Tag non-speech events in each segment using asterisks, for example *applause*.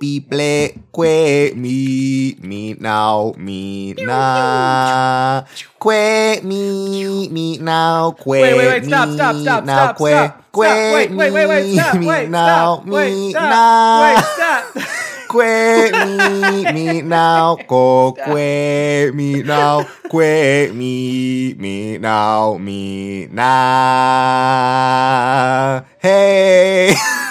people que mi mi now mi na. Que mi mi now que Wait, wait, wait, stop, stop, stop, now stop, que stop, stop. Wait, wait, wait, wait, stop, wait, now stop, wait, stop, na. wait, stop. *laughs* que mi mi now go que mi now que mi mi now mi na. Hey *laughs*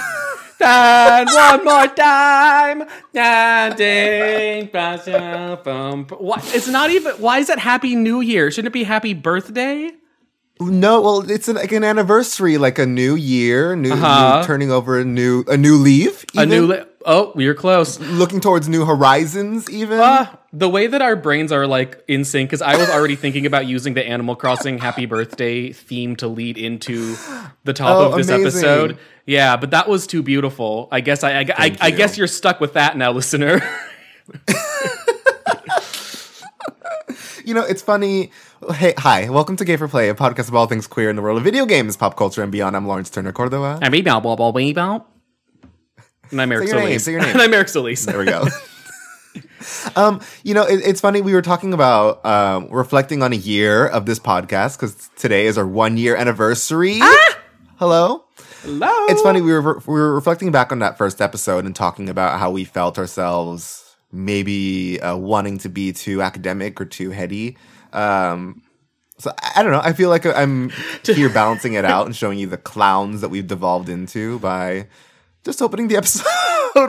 And one more time. Nothing but a What? It's not even. Why is it Happy New Year? Shouldn't it be Happy Birthday? no well it's an, like an anniversary like a new year new, Uh-huh. new turning over a new a new leaf A new. Li- oh, you're close. looking towards new horizons even Uh, the way that our brains are like in sync, because I was already thinking about using the Animal Crossing Happy Birthday theme to lead into the top Oh, of this amazing. episode. Yeah, but that was too beautiful. I guess I, I, I, I guess you're stuck with that now, listener. *laughs* You know, it's funny. Hey, hi, welcome to Gay for Play, a podcast of all things queer in the world of video games, pop culture, and beyond. I'm Lawrence Turner Cordova. And I'm blah, blah, blah, blah. And I'm Eric Say your name, Solis. say your name. And I'm Eric Solis. There we go. *laughs* um, you know, it, it's funny. We were talking about um, reflecting on a year of this podcast because today is our one year anniversary. Ah! Hello. Hello. It's funny. We were we were reflecting back on that first episode and talking about how we felt ourselves maybe uh, wanting to be too academic or too heady. Um, so I, don't know. I feel like I'm here balancing it out and showing you the clowns that we've devolved into by just opening the *laughs* episode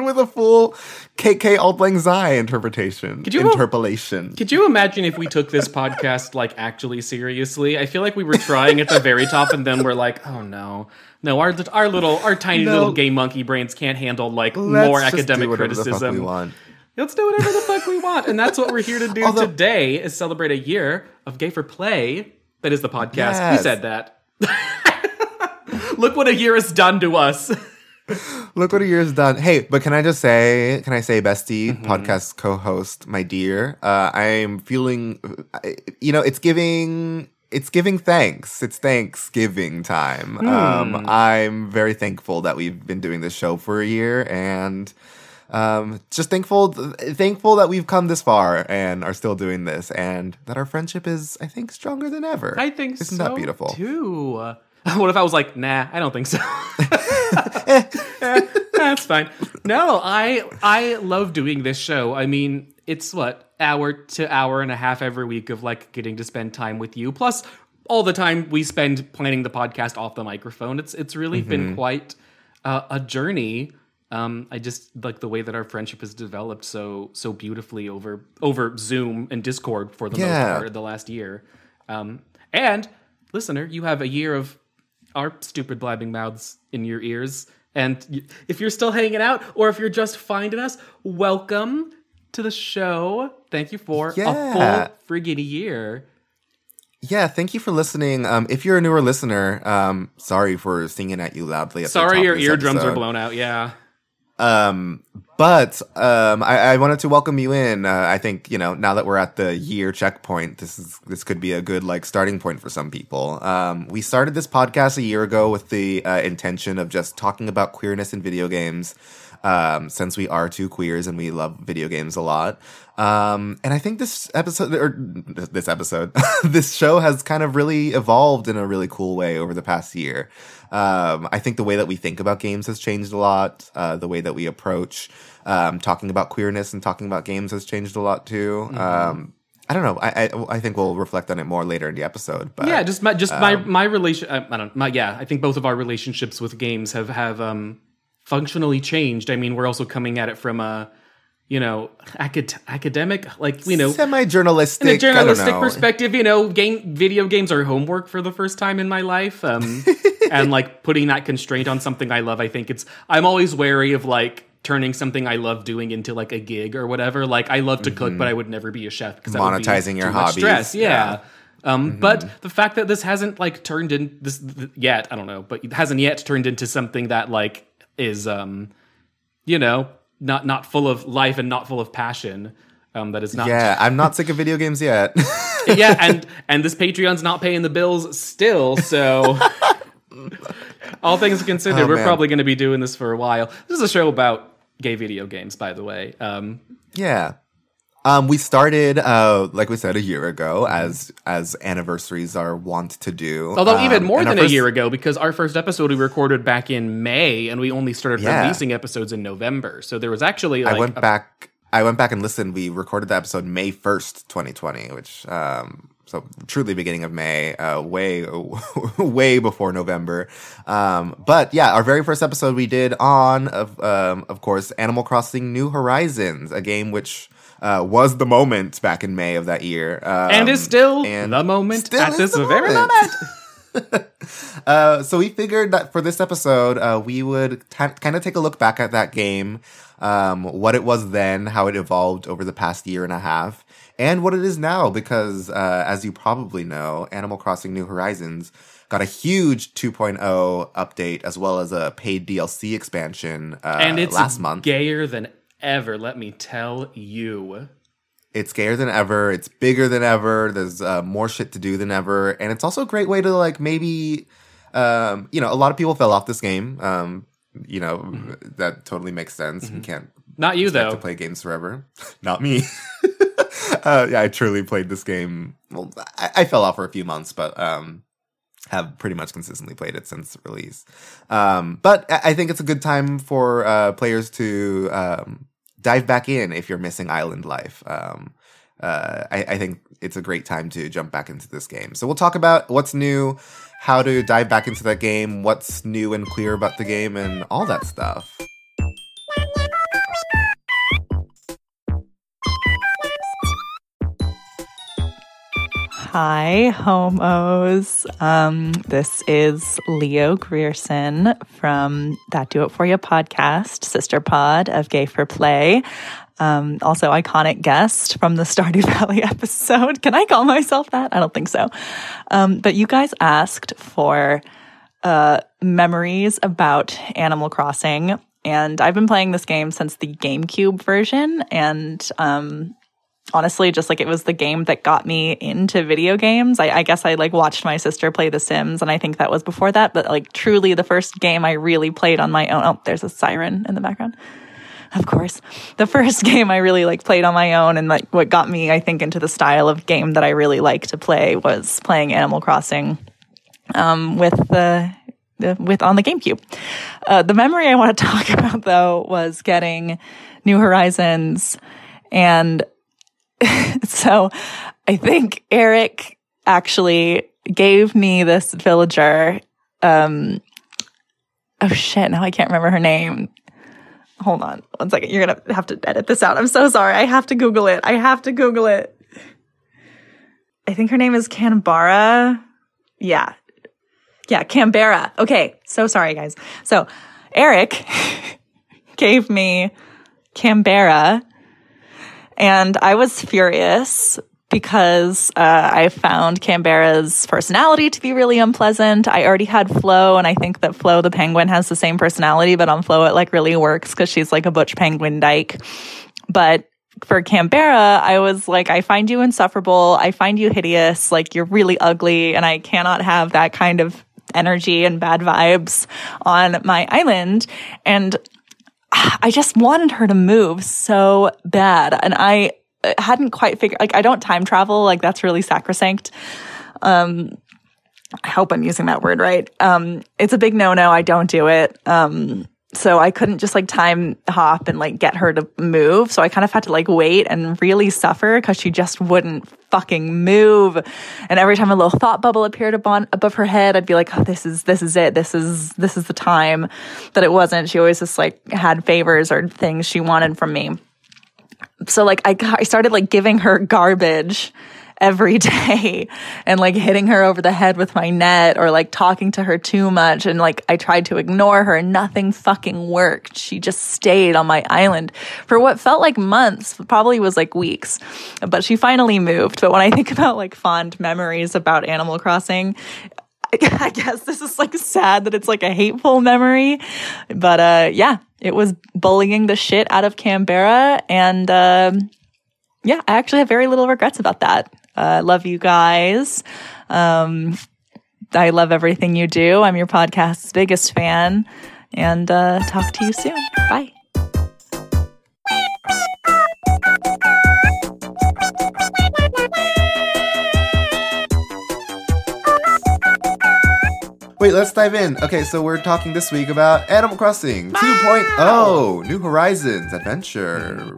with a full KK Auld Lang Syne interpretation. you- interpolation. Could you imagine if we took this podcast like actually seriously? I feel like we were trying at the very top, and then we're like, "Oh no, no, our our little, our tiny No. little gay monkey brains can't handle like Let's more academic whatever the fuck criticism." we want. Let's do whatever the fuck we want, and that's what we're here to do Although- today: is celebrate a year of Gay for Play. That is the podcast. Yes. Who said that? *laughs* Look what a year has done to us. Look what a year's done. Hey, but can I just say, can I say, bestie, Mm-hmm. podcast co-host, my dear, uh, I'm feeling, you know, it's giving, it's giving thanks. It's Thanksgiving time. Hmm. Um, I'm very thankful that we've been doing this show for a year, and um, just thankful, thankful that we've come this far and are still doing this, and that our friendship is, I think, stronger than ever. I think Isn't so that beautiful? too. *laughs* What if I was like, nah, I don't think so. *laughs* *laughs* Eh, That's fine. No, I I love doing this show. I mean, it's what hour to hour and a half every week of like getting to spend time with you. Plus, all the time we spend planning the podcast off the microphone. It's it's really Mm-hmm. been quite uh, a journey. Um, I just like the way that our friendship has developed so so beautifully over over Zoom and Discord for the most part of the last year. Um, and listener, you have a year of our stupid blabbing mouths in your ears. And if you're still hanging out, or if you're just finding us, welcome to the show. Thank you for Yeah. a full friggin' year. Yeah, thank you for listening. Um, if you're a newer listener, um, sorry for singing at you loudly. At the Sorry, your eardrums are blown out. Yeah. Um, but um, I, I wanted to welcome you in. Uh, I think you know now that we're at the year checkpoint, this is this could be a good like starting point for some people. Um, we started this podcast a year ago with the uh, intention of just talking about queerness in video games. Um, since we are two queers and we love video games a lot. Um, and I think this episode or this episode, *laughs* this show has kind of really evolved in a really cool way over the past year. Um, I think the way that we think about games has changed a lot. Uh, the way that we approach um, talking about queerness and talking about games has changed a lot too. Mm-hmm. Um, I don't know. I, I I think we'll reflect on it more later in the episode. But yeah, just my just my um, my relation. I, I don't. My yeah, I think both of our relationships with games have have um functionally changed. I mean, we're also coming at it from a you know acad- academic like you know semi-journalistic, in a journalistic perspective, you know, game video games are homework for the first time in my life. Um, *laughs* and like putting that constraint on something I love, I think it's I'm always wary of like turning something I love doing into like a gig or whatever. Like I love to cook, but I would never be a chef because Monetizing your hobbies, Stress, yeah. yeah. Um, But the fact that this hasn't like turned in this th- yet, I don't know, but it hasn't yet turned into something that like is um, you know, not not full of life and not full of passion. Um, that is not. Yeah, *laughs* I'm not sick of video games yet. *laughs* yeah, and and this Patreon's not paying the bills still. So, *laughs* all things considered, Oh, we're man. probably going to be doing this for a while. This is a show about gay video games, by the way. Um, yeah. Um, we started, uh, like we said, a year ago, as as anniversaries are wont to do. although even Um, more and our than a year ago, because our first episode we recorded back in May, and we only started Yeah. releasing episodes in November. So there was actually like I went a- back. I went back and listened. We recorded the episode May first, twenty twenty, which um, so truly beginning of May, uh, way *laughs* way before November. Um, but yeah, our very first episode we did on of um, of course Animal Crossing New Horizons, a game which. Uh, was the moment back in May of that year, um, and is still and the moment still at this very moment. moment. *laughs* Uh, so we figured that for this episode, uh, we would kind of take a look back at that game, um, what it was then, how it evolved over the past year and a half, and what it is now. Because uh, as you probably know, Animal Crossing New Horizons got a huge 2.0 update as well as a paid DLC expansion uh, and it's last month. gayer than ever. Let me tell you. it's gayer than ever. It's bigger than ever. There's uh, more shit to do than ever, and it's also a great way to like maybe, um, you know, a lot of people fell off this game. Um, you know, that totally makes sense. We can't Not you though. to play games forever. *laughs* Not me. *laughs* uh, yeah, I truly played this game. Well, I, I fell off for a few months, but um, have pretty much consistently played it since release. Um, but I I think it's a good time for uh, players to um, dive back in if you're missing island life. Um, uh, I, I think it's a great time to jump back into this game. So we'll talk about what's new, how to dive back into that game, what's new and clear about the game, and all that stuff. Hi, homos. Um, this is Leo Grierson from That Do It For You podcast, sister pod of Gay for Play. Um, also, iconic guest from the Stardew *laughs* Valley episode. Can I call myself that? I don't think so. Um, but you guys asked for uh, memories about Animal Crossing. And I've been playing this game since the GameCube version. And um, honestly just like it was the game that got me into video games. I, I guess i like watched my sister play the sims and i think that was before that but like truly the first game i really played on my own. Oh there's a siren in the background. Of course. The first *laughs* game i really like played on my own and like what got me i think into the style of game that i really like to play was playing animal crossing um, with the with on the GameCube. Uh, the memory I want to *laughs* talk about though was getting New Horizons and *laughs* so I think Eric actually gave me this villager. Um, oh shit, now I can't remember her name. Hold on one second. You're going to have to edit this out. I'm so sorry. I have to Google it. I have to Google it. I think her name is Canberra. Yeah. Yeah, Canberra. Okay. So sorry, guys. So Eric *laughs* gave me Canberra and I was furious because uh, I found Canberra's personality to be really unpleasant. I already had Flo, and I think that Flo the penguin has the same personality, but on Flo it like really works because she's like a butch penguin dyke. But for Canberra, I was like, I find you insufferable. I find you hideous. Like you're really ugly, and I cannot have that kind of energy and bad vibes on my island. And *sighs* I just wanted her to move so bad. And I uh, hadn't quite figured, like, I don't time travel. Like, that's really sacrosanct. Um, I hope I'm using that word right. Um, it's a big no no. I don't do it. Um, so I couldn't just like time hop and like get her to move. So I kind of had to like wait and really suffer because she just wouldn't fucking move. And every time a little thought bubble appeared upon above her head, I'd be like, oh, this is this is it. This is this is the time. That it wasn't. She always just like had favors or things she wanted from me. So like I I started like giving her garbage every *laughs* day and like hitting her over the head with my net or like talking to her too much and like I tried to ignore her and nothing fucking worked. She just stayed on my island for what felt like months, probably was like weeks. But she finally moved. But when I think *laughs* about like fond memories about Animal Crossing, *laughs* I guess this is like sad that it's like a hateful memory. But uh yeah, it was bullying the shit out of Canberra and um yeah, I actually have very little regrets about that. I uh, love you guys. Um, I love everything you do. I'm your podcast's biggest fan. And uh, talk to you soon. Bye. Wait, let's dive in. Okay, so we're talking this week about Animal Crossing 2.0 New Horizons Adventure.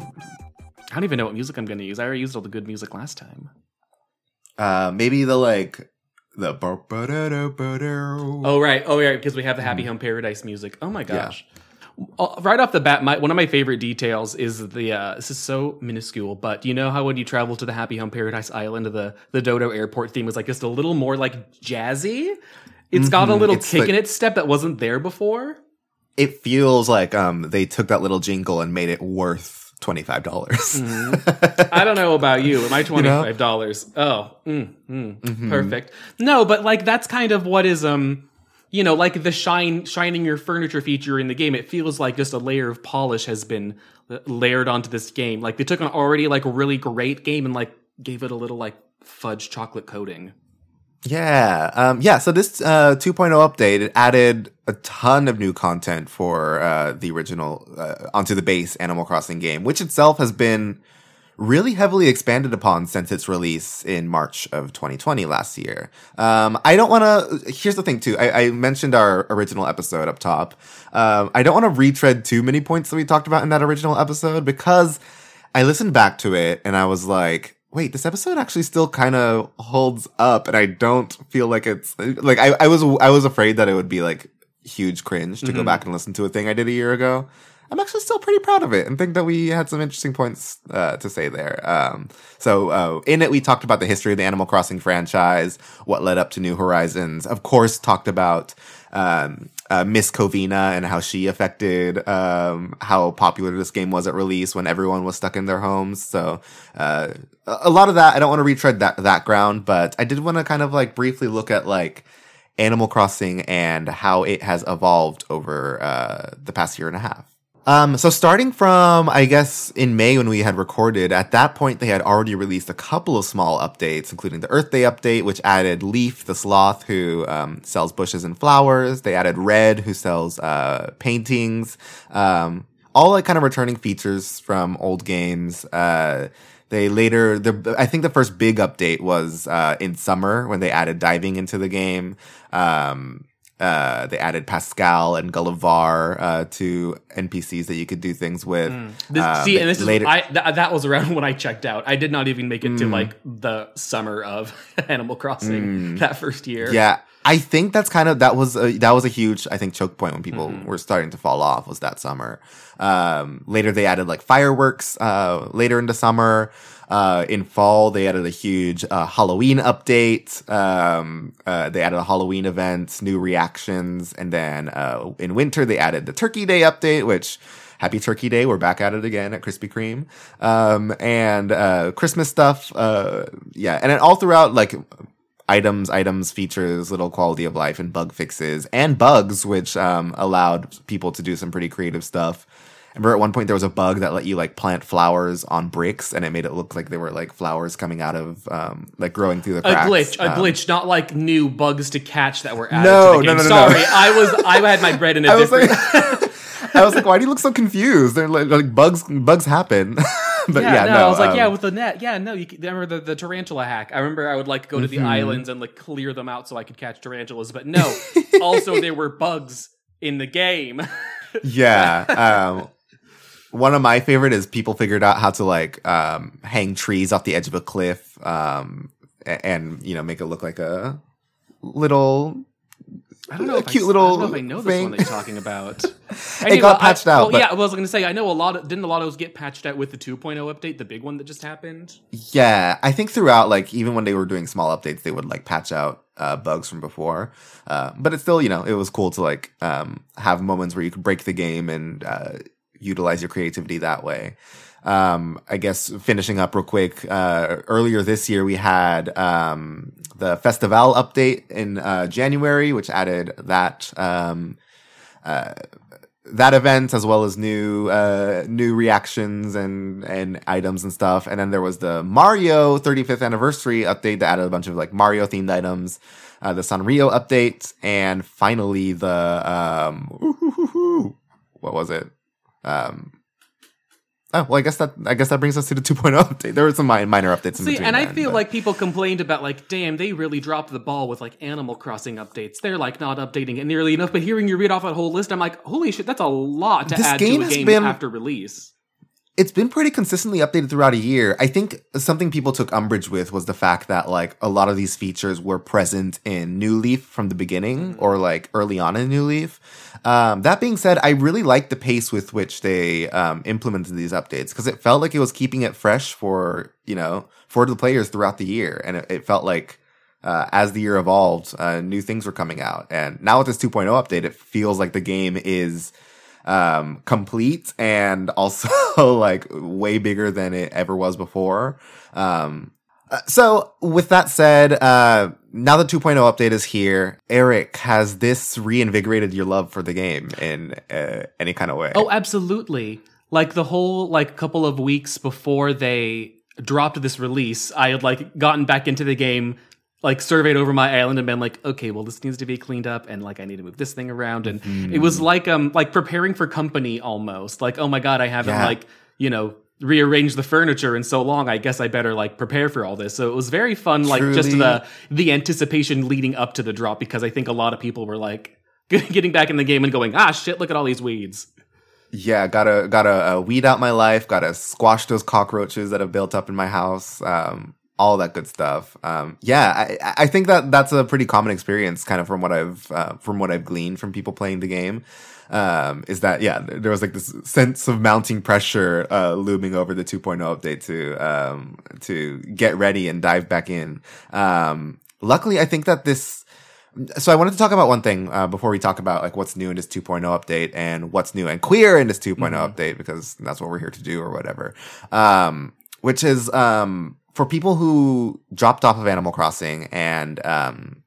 I don't even know what music I'm going to use. I already used all the good music last time. Uh, maybe the like the oh right oh yeah because we have the Happy Home Paradise music. Oh my gosh. Uh, right off the bat, my, one of my favorite details is the. Uh, this is so minuscule, but you know how when you travel to the Happy Home Paradise Island, the the Dodo Airport theme was like just a little more like jazzy. It's got a Mhm. little It's kick like- in its step that wasn't there before. It feels like um they took that little jingle and made it worth twenty five dollars. I don't know about you. My *laughs* twenty know? five dollars. Oh, mm, mm, Mhm. perfect. No, but like that's kind of what is um, you know, like the shine shining your furniture feature in the game. It feels like just a layer of polish has been uh, layered onto this game. Like they took an already like really great game and like gave it a little like fudge chocolate coating. Yeah. Um, yeah. So this uh, 2.0 update it added a ton of new content for uh, the original uh, onto the base Animal Crossing game, which itself has been really heavily expanded upon since its release in March of 2020 last year. Um, I don't want to. Here's the thing, too. I, I mentioned our original episode up top. Um, I don't want to retread too many points that we talked about in that original episode because I listened back to it and I was like, wait, this episode actually still kind of holds up, and I don't feel like it's like I, I was I was afraid that it would be like huge cringe to go Mhm. back and listen to a thing I did a year ago. I'm actually still pretty proud of it and think that we had some interesting points uh, to say there. Um, so uh, in it, we talked about the history of the Animal Crossing franchise, what led up to New Horizons. Of course, talked about um, uh, Miss Covina and how she affected um, how popular this game was at release when everyone was stuck in their homes. So uh, a lot of that, I don't want to retread that that ground, but I did want to kind of like briefly look at like Animal Crossing and how it has evolved over uh, the past year and a half. Um, so starting from, I guess, in May when we had recorded, at that point they had already released a couple of small updates, including the Earth Day update, which added Leaf, the sloth, who um, sells bushes and flowers. They added Red, who sells uh, paintings. Um, all like kind of returning features from old games. Uh, they later, the, I think the first big update was uh, in summer when they added diving into the game. Um, uh, they added Pascal and Gulliver uh, to NPCs that you could do things with. This, Um, see, and this later- is I th- that was around *laughs* when I checked out. I did not even make it to Mm. like the summer of *laughs* Animal Crossing Mm. that first year. Yeah, I think that's kind of that was a, that was a huge I think choke point when people Mhm. were starting to fall off was that summer. Um, later they added like fireworks. Uh, later into summer, uh, in fall they added a huge uh, Halloween update. Um, uh, they added a Halloween event, new reactions, and then uh, in winter they added the Turkey Day update, which. Happy Turkey Day. We're back at it again at Krispy Kreme. Um, and, uh, Christmas stuff. Uh, yeah. And then all throughout, like, items, items, features, little quality of life, and bug fixes, and bugs, which um, allowed people to do some pretty creative stuff. Remember at one point there was a bug that let you like plant flowers on bricks, and it made it look like they were like flowers coming out of um, like growing through the cracks. A glitch, a Um, glitch, not like new bugs to catch that were added No, to the no, game. no, no, Sorry, no. I was I had my bread in a *laughs* I was different. like, *laughs* I was like, why do you look so confused? They're like, like bugs, bugs happen. *laughs* but yeah, yeah, no, I was like, um, yeah, with the net, yeah, no. You can, I remember the, the tarantula hack. I remember I would like go to the Mhm. islands and like clear them out so I could catch tarantulas, but no. also, there were bugs in the game. yeah. Um, one of my favorite is people figured out how to like um, hang trees off the edge of a cliff um, a- and you know make it look like a little. I don't know A cute I, little I don't know if I know this thing. one that you're talking about. *laughs* It got patched I, out, Well, but- yeah, well, I was going to say I know a lot. Of, didn't a lot of those get patched out with the 2.0 update, the big one that just happened? Yeah, I think throughout, like even when they were doing small updates, they would like patch out uh, bugs from before. Uh, but it's still, you know, it was cool to like um, have moments where you could break the game and uh, utilize your creativity that way. Um, I guess finishing up real quick. Uh, earlier this year, we had um, the Festival update in uh, January, which added that um, uh, that event as well as new uh, new reactions and and items and stuff. And then there was the Mario 35th anniversary update that added a bunch of like Mario themed items. Uh, the Sanrio update, and finally the um, *laughs* what was it? Um, Oh well, I guess that I guess that brings us to the *laughs* 2.0 update. There were some mi- minor updates in See, between. and I then, feel but- like people complained about like, damn, they really dropped the ball with like Animal Crossing updates. They're like not updating it nearly enough. But hearing you read off that whole list, I'm like, holy shit, that's a lot to This add game to a game been- after release. It's been pretty consistently updated throughout a year. I think something people took umbrage with was the fact that like a lot of these features were present in New Leaf from the beginning or like early on in New Leaf. Um, that being said, I really liked the pace with which they um, implemented these updates because it felt like it was keeping it fresh for you know for the players throughout the year, and it, it felt like. Uh, as the year evolved, uh, new things were coming out, and now with this 2.0 update, it feels like the game is um complete and also *laughs* like way bigger than it ever was before. Um uh, so with that said uh now the 2.0 update is here. Eric has this reinvigorated your love for the game in uh, any kind of way? Oh, absolutely. Like the whole like couple of weeks before they dropped this release, I had like gotten back into the game, like surveyed over my island and been like, okay, well this needs to be cleaned up and like I need to move this thing around and it was like um like preparing for company almost. Like, oh my god, I haven't Yeah. like, you know, rearranged the furniture in so long. I guess I better like prepare for all this. So it was very fun like just the the anticipation leading up to the drop because I think a lot of people were like *laughs* getting back in the game and going, ah shit, look at all these weeds. yeah gotta gotta uh, weed out my life gotta squash those cockroaches that have built up in my house um all that good stuff. Um yeah i i think that that's a pretty common experience kind of from what i've uh, from what i've gleaned from people playing the game um is that yeah there was like this sense of mounting pressure uh looming over the 2.0 update to um to get ready and dive back in. Um luckily i think that this so I wanted to talk about one thing uh, before we talk about like what's new in this 2.0 update and what's new and queer in this 2 update because that's what we're here to do or whatever. Um, which is um, for people who dropped off of Animal Crossing and um,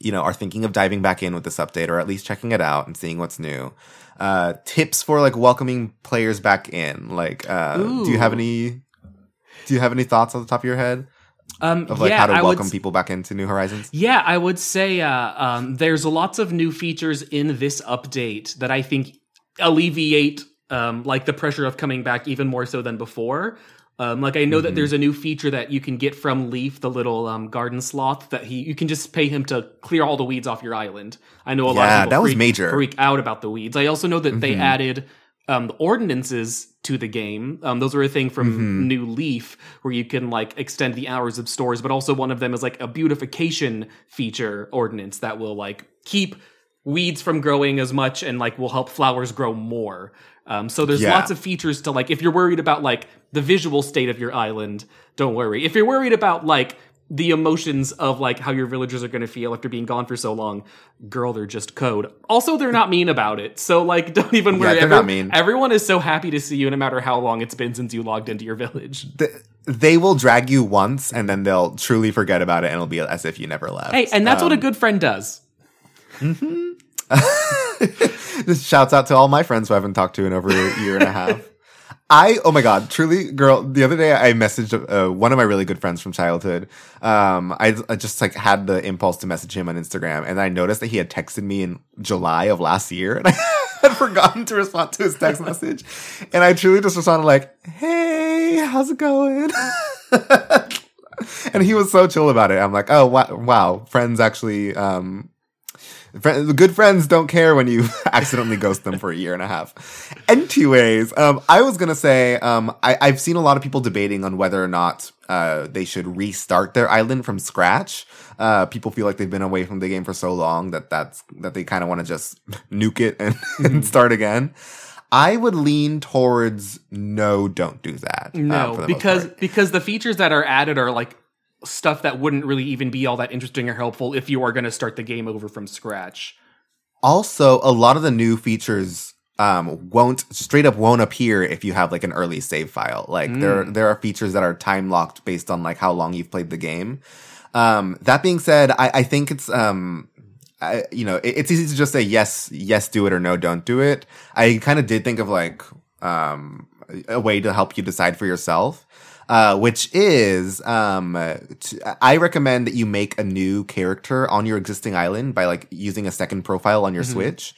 you know are thinking of diving back in with this update or at least checking it out and seeing what's new. Uh, tips for like welcoming players back in. Like, uh, do you have any? Do you have any thoughts on the top of your head Um, of like yeah, how to I would welcome people back into New Horizons? Yeah, I would say uh, um, there's lots of new features in this update that I think alleviate um, like the pressure of coming back even more so than before. Um, like I know Mm-hmm. that there's a new feature that you can get from Leaf, the little um, garden sloth, that he you can just pay him to clear all the weeds off your island. I know a lot of people that was freak, major. freak out about the weeds. I also know that they Mhm. added um, the ordinances to the game. Um, those were a thing from Mhm. New Leaf, where you can like extend the hours of stores, but also one of them is like a beautification feature ordinance that will like keep weeds from growing as much and like will help flowers grow more. Um, so there's Yeah. lots of features to like if you're worried about like the visual state of your island, don't worry. If you're worried about like the emotions of like how your villagers are going to feel after being gone for so long, girl, they're just code. Also, they're not mean about it. So like, *laughs* don't even worry. they're not mean. Everyone is so happy to see you, no matter how long it's been since you logged into your village. th- they will drag you once and then they'll truly forget about it and it'll be as if you never left. Hey, and that's what a Um, good friend does. *laughs* *laughs* this shouts out to all my friends who I haven't talked to in over a year and a half. *laughs* I oh my god, truly, girl. The other day I messaged uh, one of my really good friends from childhood. Um, I, I just like had the impulse to message him on Instagram, and I noticed that he had texted me in July of last year, and *laughs* I had forgotten to respond to his text message. And I truly just responded like, "Hey, how's it going?" and he was so chill about it. I'm like, "Oh wow, wow friends actually." Um, good friends don't care when you *laughs* accidentally ghost them for a year and a half. Anyways, um, I was gonna say, um, I, I've seen a lot of people debating on whether or not uh, they should restart their island from scratch. Uh, people feel like they've been away from the game for so long that that's that they kind of want to just *laughs* nuke it and, *laughs* and start again. I would lean towards no, don't do that. um, No, most because because the features that are added are like stuff that wouldn't really even be all that interesting or helpful if you are going to start the game over from scratch. also a lot of the new features um won't straight up won't appear if you have like an early save file like there there are features that are time locked based on like how long you've played the game um that being said i i think it's um I, you know, it, it's easy to just say yes, yes, do it or no, don't do it. I kind of did think of like um, a way to help you decide for yourself. Uh, which is, um, t- I recommend that you make a new character on your existing island by like using a second profile on your Switch.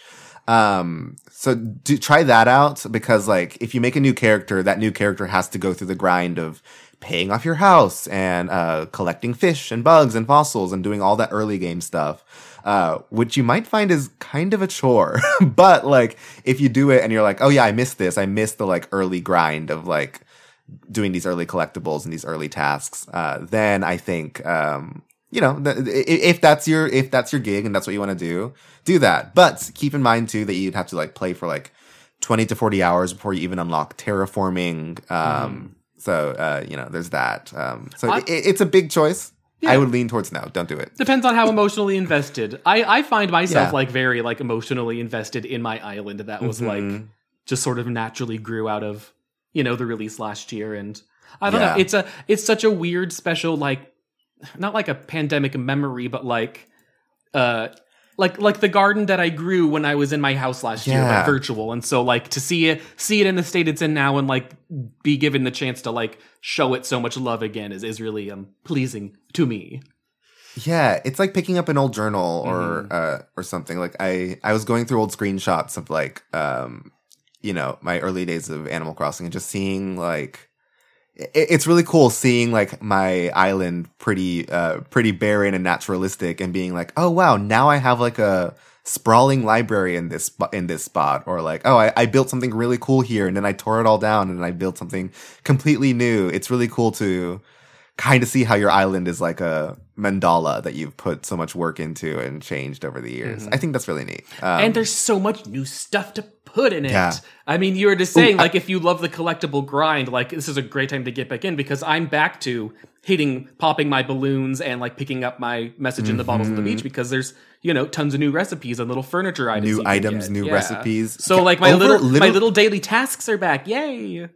Um, so do try that out because like if you make a new character, that new character has to go through the grind of paying off your house and uh, collecting fish and bugs and fossils and doing all that early game stuff. Uh, which you might find is kind of a chore, *laughs* but like if you do it and you're like, oh yeah, I missed this. I missed the like early grind of like doing these early collectibles and these early tasks. Uh, then I think um, you know, th- if that's your if that's your gig and that's what you want to do, do that. But keep in mind too that you'd have to like play for like twenty to forty hours before you even unlock terraforming. Um, So uh, you know, there's that. Um, so I- it, it's a big choice. I would lean towards no. Don't do it. Depends on how emotionally invested. I, I find myself Yeah. like very like emotionally invested in my island that was like Mhm. just sort of naturally grew out of you know the release last year and I don't Yeah. know it's a it's such a weird special like not like a pandemic memory but like uh like like the garden that I grew when I was in my house last year Yeah. but virtual and so like to see it see it in the state it's in now and like be given the chance to like show it so much love again is is really um pleasing to me. Yeah, it's like picking up an old journal or Mm-hmm. uh or something. Like I I was going through old screenshots of like um you know, my early days of Animal Crossing and just seeing like it, it's really cool seeing like my island pretty uh pretty barren and naturalistic and being like, "Oh wow, now I have like a sprawling library in this in this spot or like, "Oh, I, I built something really cool here and then I tore it all down and I built something completely new." It's really cool to kind of see how your island is like a mandala that you've put so much work into and changed over the years. I think that's really neat. Um, and there's so much new stuff to put in it. Yeah. I mean, you were just saying, Ooh, I- like, if you love the collectible grind, like, this is a great time to get back in because I'm back to hitting, popping my balloons and, like, picking up my message in the bottles on the mm-hmm. beach because there's, you know, tons of new recipes and little furniture items. New items, new Yeah. recipes. So, like, my over little, my little- little daily tasks are back. Yay.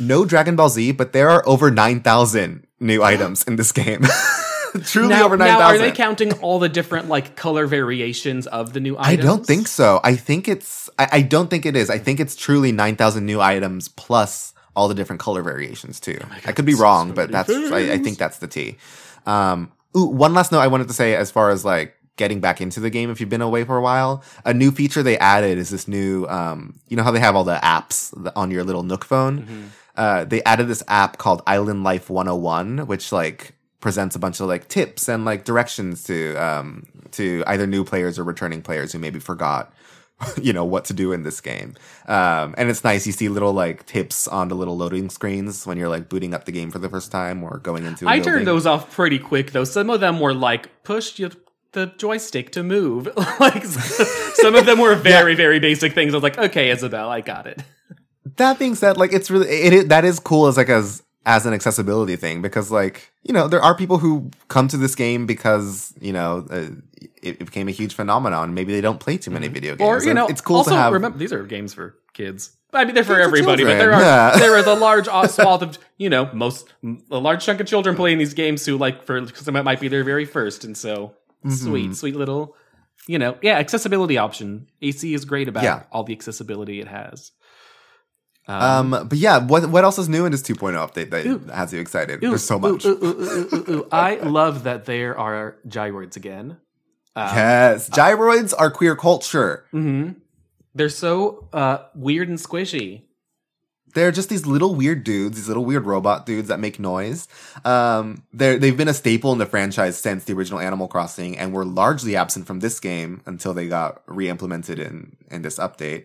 no Dragon Ball Z, but there are over 9,000 new *gasps* items in this game. *laughs* *laughs* Truly Now, over now, 9,000. are they counting all the different, like, color variations of the new items I don't think so. I think it's, I, I don't think it is. I think it's truly 9,000 new items plus all the different color variations too. I could be wrong, but that's, I, I think that's the T. Um, ooh, one last note I wanted to say as far as like getting back into the game if you've been away for a while. A new feature they added is this new, um, you know how they have all the apps on your little Nook phone? Uh, they added this app called Island Life 101, which like presents a bunch of like tips and like directions to, um, to either new players or returning players who maybe forgot *laughs* you know what to do in this game um and it's nice you see little like tips on the little loading screens when you're like booting up the game for the first time or going into a I building. turned those off pretty quick though. Some of them were like push you the joystick to move. *laughs* like some of them were *laughs* very very basic things. I was like, okay, Isabelle, I got it. that being said like it's really it, it that is cool as like as as an accessibility thing because like you know there are people who come to this game because you know uh, it, it became a huge phenomenon maybe they don't play too many video games Or you And know, it's cool also to have remember these are games for kids. I mean, they're for everybody, but there are yeah. there is a large *laughs* swath of you know most a large chunk of children playing these games who like for because it might be their very first, and so Mm-hmm. sweet, sweet little you know yeah accessibility option. AC is great about Yeah. all the accessibility it has. Um but yeah what what else is new in this 2.0 update that Ooh. has you excited Ooh, there's so much ooh. I *laughs* love that there are gyroids again. Um, yes gyroids are queer culture hmm They're so uh, weird and squishy. they're just these little weird dudes, these little weird robot dudes that make noise. Um, they're, they've been a staple in the franchise since the original Animal Crossing and were largely absent from this game until they got re-implemented in, in this update.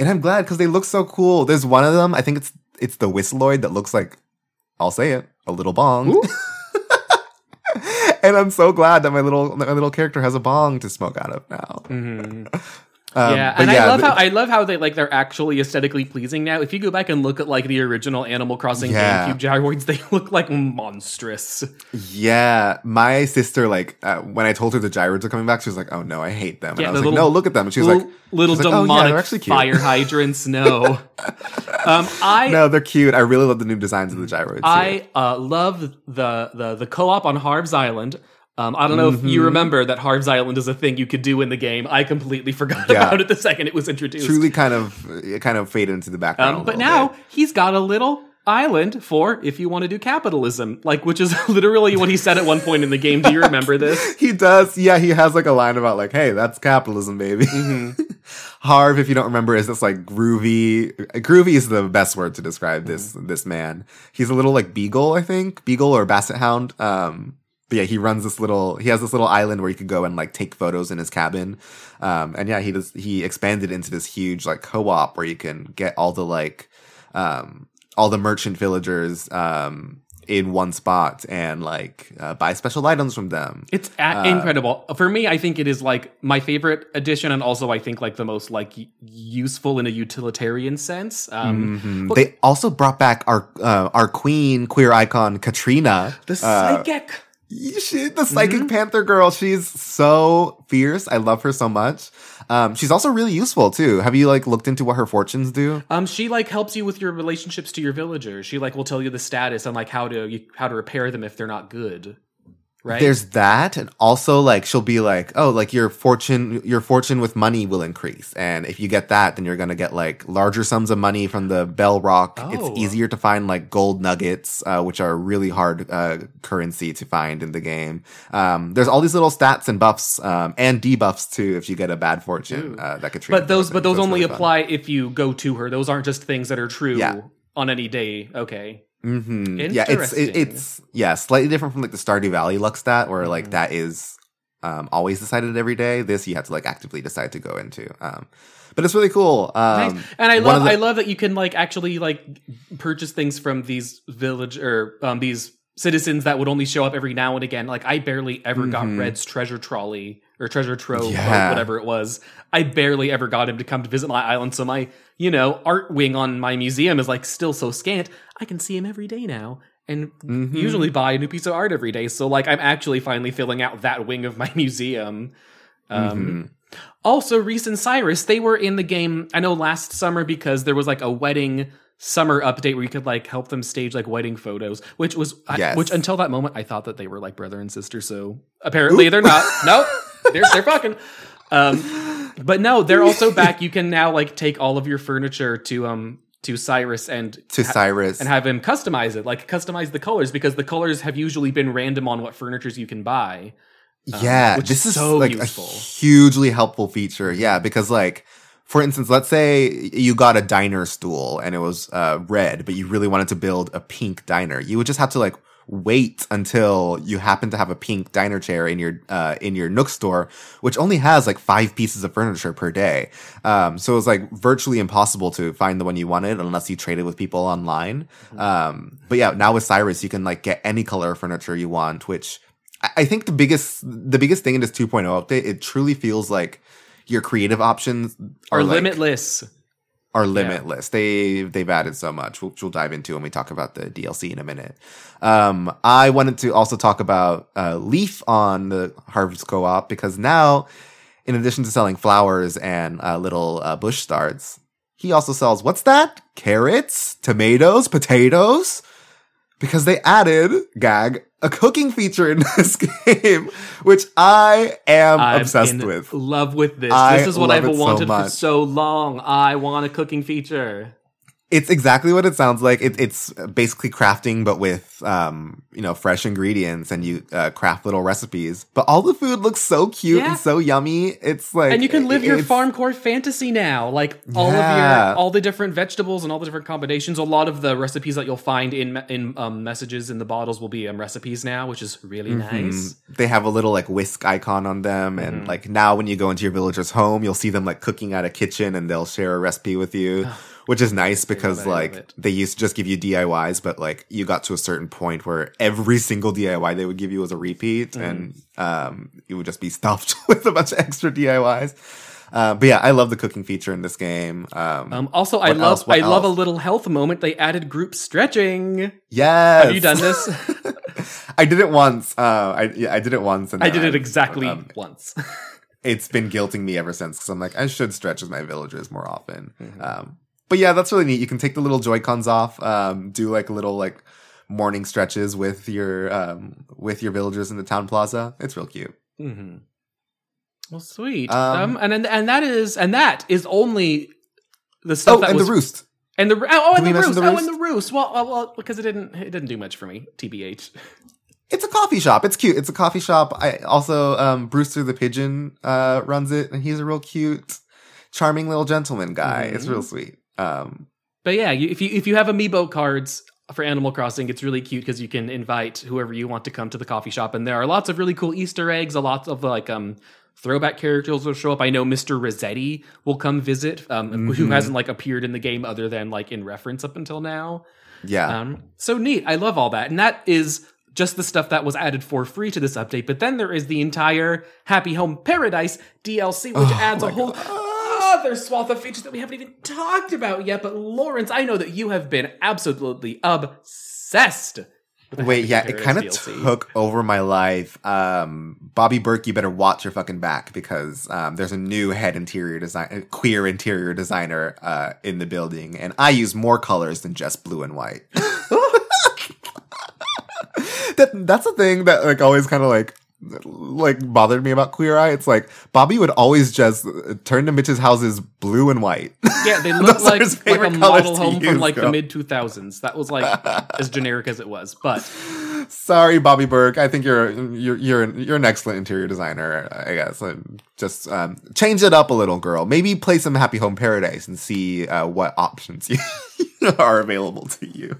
And I'm glad because they look so cool. There's one of them, I think it's, it's the Whistleoid that looks like, I'll say it, a little bong. *laughs* And I'm so glad that my little, my little character has a bong to smoke out of now. hmm Um, yeah, and I love but- how I love how they like they're actually aesthetically pleasing now. If you go back and look at like the original Animal Crossing Yeah. GameCube gyroids, *laughs* they look like monstrous. Yeah, my sister like uh, when I told her the gyroids are coming back, she was like, "Oh no, I hate them." And Yeah, I was the like, little- "No, look at them." And she was little like, little she's like, "Oh, yeah, actually cute." fire *laughs* hydrants. No, um, I "No, they're cute." I really love the new designs of the gyroids. I uh, love the the the co-op on Harv's Island. Um, I don't know if Mm-hmm. you remember that Harv's Island is a thing you could do in the game. I completely *laughs* forgot Yeah. about it the second it was introduced. Truly, kind of, it kind of faded into the background. Um, but now bit. he's got a little island for if you want to do capitalism, like which is *laughs* literally what he said at one point in the game. Do you remember *laughs* this? he does. Yeah, he has like a line about like, "Hey, that's capitalism, baby." Mm-hmm. Harv, if you don't remember, is this like groovy? Groovy is the best word to describe this Mm-hmm. this man. He's a little like beagle, I think, beagle or basset hound. Um, but yeah, he runs this little. He has this little island where you could go and like take photos in his cabin. Um, and yeah, he does. He expanded into this huge like co-op where you can get all the like, um, all the merchant villagers. Um, in one spot and like uh, buy special items from them. It's a- incredible for me. I think it is like my favorite addition, and also I think like the most like useful in a utilitarian sense. Um, Mhm. They also brought back our uh, our queen queer icon Katrina. The Uh, psychic. *laughs* she, the psychic panther girl. She's so fierce. I love her so much. Um, she's also really useful too. Have you like looked into what her fortunes do? Um, she like helps you with your relationships to your villagers. She like will tell you the status and like how to you, how to repair them if they're not good. Right. There's that, and also like she'll be like, oh, like your fortune, your fortune with money will increase, and if you get that, then you're gonna get like larger sums of money from the Bell Rock. Oh. It's easier to find like gold nuggets, uh, which are really hard uh, currency to find in the game. Um, there's all these little stats and buffs um, and debuffs too if you get a bad fortune. Uh, that could. but those but those only apply. apply if you go to her. Those aren't just things that are true Yeah. on any day. Okay. Hmm Yeah, it's it, it's yeah, slightly different from like the Stardew Valley luck stat, where Mm-hmm. like that is um, always decided every day. This you have to like actively decide to go into. Um, but it's really cool. Um, Nice. And I love the- I love that you can like actually like purchase things from these village or um these citizens that would only show up every now and again. Like I barely ever got Red's treasure trolley or treasure trove Mm-hmm. Yeah. or whatever it was. I barely ever got him to come to visit my island. So my, you know, art wing on my museum is like still so scant. I can see him every day now. And Mm-hmm. usually buy a new piece of art every day. So like I'm actually finally filling out that wing of my *laughs* museum. Um, Mm-hmm. also, Reese and Cyrus, they were in the game, I know last summer because there was like a wedding summer update where you could like help them stage like wedding photos, which was, I- which until that moment I thought that they were like brother and sister. So apparently they're not. *laughs* nope. They're, they're fucking. Um, but no, they're also back. You can now like take all of your furniture to, um, to Cyrus and to Cyrus. and have him customize it, like customize the colors because the colors have usually been random on what furnitures you can buy. yeah, which this is is so like useful. a hugely helpful feature. Yeah, because like for instance, let's say you got a diner stool and it was uh, red, but you really wanted to build a pink diner. You would just have to like wait until you happen to have a pink diner chair in your uh, in your Nook store, which only has like five pieces of furniture per day. Um, so it was like virtually impossible to find the one you wanted unless you traded with people online. Um, but yeah, now with Cyrus, you can like get any color of furniture you want, which I- I think the biggest the biggest thing in this 2.0 update, it truly feels like your creative options Are are, like, limitless. Are limitless. They they've added so much, which we'll dive into when we talk about the DLC in a minute. Um, I wanted to also talk about uh, Leaf on the Harvest Co-op because now, in addition to selling flowers and uh, little uh, bush starts, he also sells what's that? Carrots, tomatoes, potatoes. Because they added gag a cooking feature in *laughs* this game, which I am I'm obsessed in with. love with this. I this is what I've it so wanted for so long. I want a cooking feature. It's exactly what it sounds like. It, it's basically crafting, but with um, you know, fresh ingredients, and you uh, craft little recipes. But all the food looks so cute Yeah. and so yummy. It's like, and you can live your it's- farm core fantasy now like all of your all the different vegetables and all the different combinations a lot of the recipes that you'll find in in um, messages in the bottles will be um, recipes now which is really nice They have a little like whisk icon on them, Mm-hmm. and like now when you go into your villager's home, you'll see them like cooking at a kitchen, and they'll share a recipe with you. Which is nice because it, I love like they used to just give you DIYs, but like you got to a certain point where every single DIY they would give you was a repeat, Mm-hmm. and um, it would just be *laughs* stuffed with a bunch of extra DIYs. Uh, but yeah, I love the cooking feature in this game. Um, um, also i love else? I love a little health moment they added group stretching yes, have you done this *laughs* I did it once. Uh, I yeah, I did it once, and i did it exactly um, once *laughs* it's been guilting me ever since because I'm like, I should stretch with my villagers more often. Mm-hmm. Um, but yeah, that's really neat. You can take the little Joy Cons off, um, do like a little like morning stretches with your um with your villagers in the town plaza. It's real cute. Mm-hmm. Well, sweet. Um, Um, and, and that is and that is only the stuff Oh, that and was the roost. and the oh, and the roost. the Oh, and the roost. Well, well, well, because it didn't it didn't do much for me. Tbh. It's a coffee shop. It's cute. It's a coffee shop. I also um Brewster the pigeon uh runs it and he's a real cute, charming little gentleman guy. It's Mm-hmm. real sweet. Um But yeah, you, if you if you have amiibo cards for Animal Crossing, it's really cute because you can invite whoever you want to come to the coffee shop, and there are lots of really cool Easter eggs. A lot of like um throwback characters will show up. I know Mr. Resetti will come visit, um, who Mhm. hasn't like appeared in the game other than like in reference up until now. yeah. Um, so neat. I love all that, and that is just the stuff that was added for free to this update. But then there is the entire Happy Home Paradise DLC, which Oh adds a whole other swath of features that we haven't even talked about yet. But Lawrence, I know that you have been absolutely obsessed. with the Wait, yeah, it kind of took over my life. Um, Bobby Berk, you better watch your fucking back because um, there's a new head interior design, queer interior designer uh, in the building, and I use more colors than just blue and white. *laughs* *laughs* that that's the thing that like always kind of like like bothered me about Queer Eye. It's like Bobby would always just turn the Mitch's houses blue and white. Yeah, they *laughs* look like, like a model to home from use, like the mid 2000s. That was like as *laughs* generic as it was. But Sorry, Bobby Berk. I think you're you're you're an, you're an excellent interior designer. I guess And just um, change it up a little, girl. Maybe play some Happy Home Paradise and see uh, what options *laughs* you are available to you.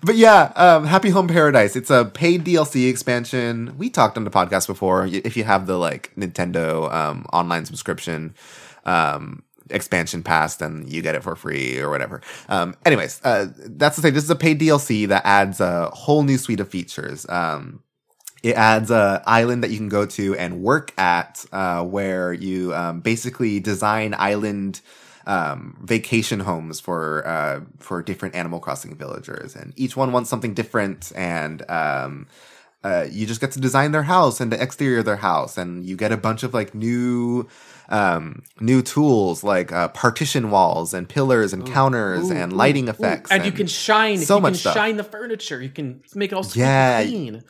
But yeah, um, Happy Home Paradise. It's a paid DLC expansion. We talked on the podcast before. If you have the like Nintendo um, online subscription um, expansion pass, then you get it for free or whatever. Um, anyways, uh, that's the thing. This is a paid DLC that adds a whole new suite of features. Um, it adds a island that you can go to and work at, uh, where you um, basically design island um, vacation homes for uh, for different Animal Crossing villagers, and each one wants something different, and um, uh, you just get to design their house and the exterior of their house, and you get a bunch of like new um new tools like uh, partition walls and pillars and counters Ooh, and ooh, lighting ooh. effects and, you can shine. so you much can stuff. shine the furniture. You can make it all Yeah. clean.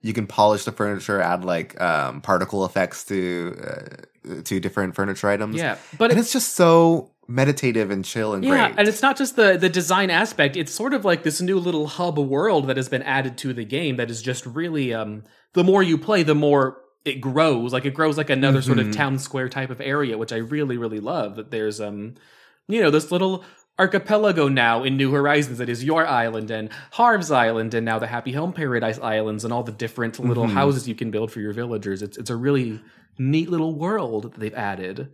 you can polish the furniture, add like um, particle effects to uh, to different furniture items. Yeah, but and it's just so meditative and chill and yeah, great. and it's not just the the design aspect. It's sort of like this new little hub world that has been added to the game. That is just really um. The more you play, the more it grows. Like it grows like another sort of Mhm. town square type of area, which I really really love. That there's um, you know, this little archipelago now in New Horizons that is your island and Harv's Island and now the Happy Home Paradise Islands and all the different little Mhm. houses you can build for your villagers. It's it's a really neat little world that they've added.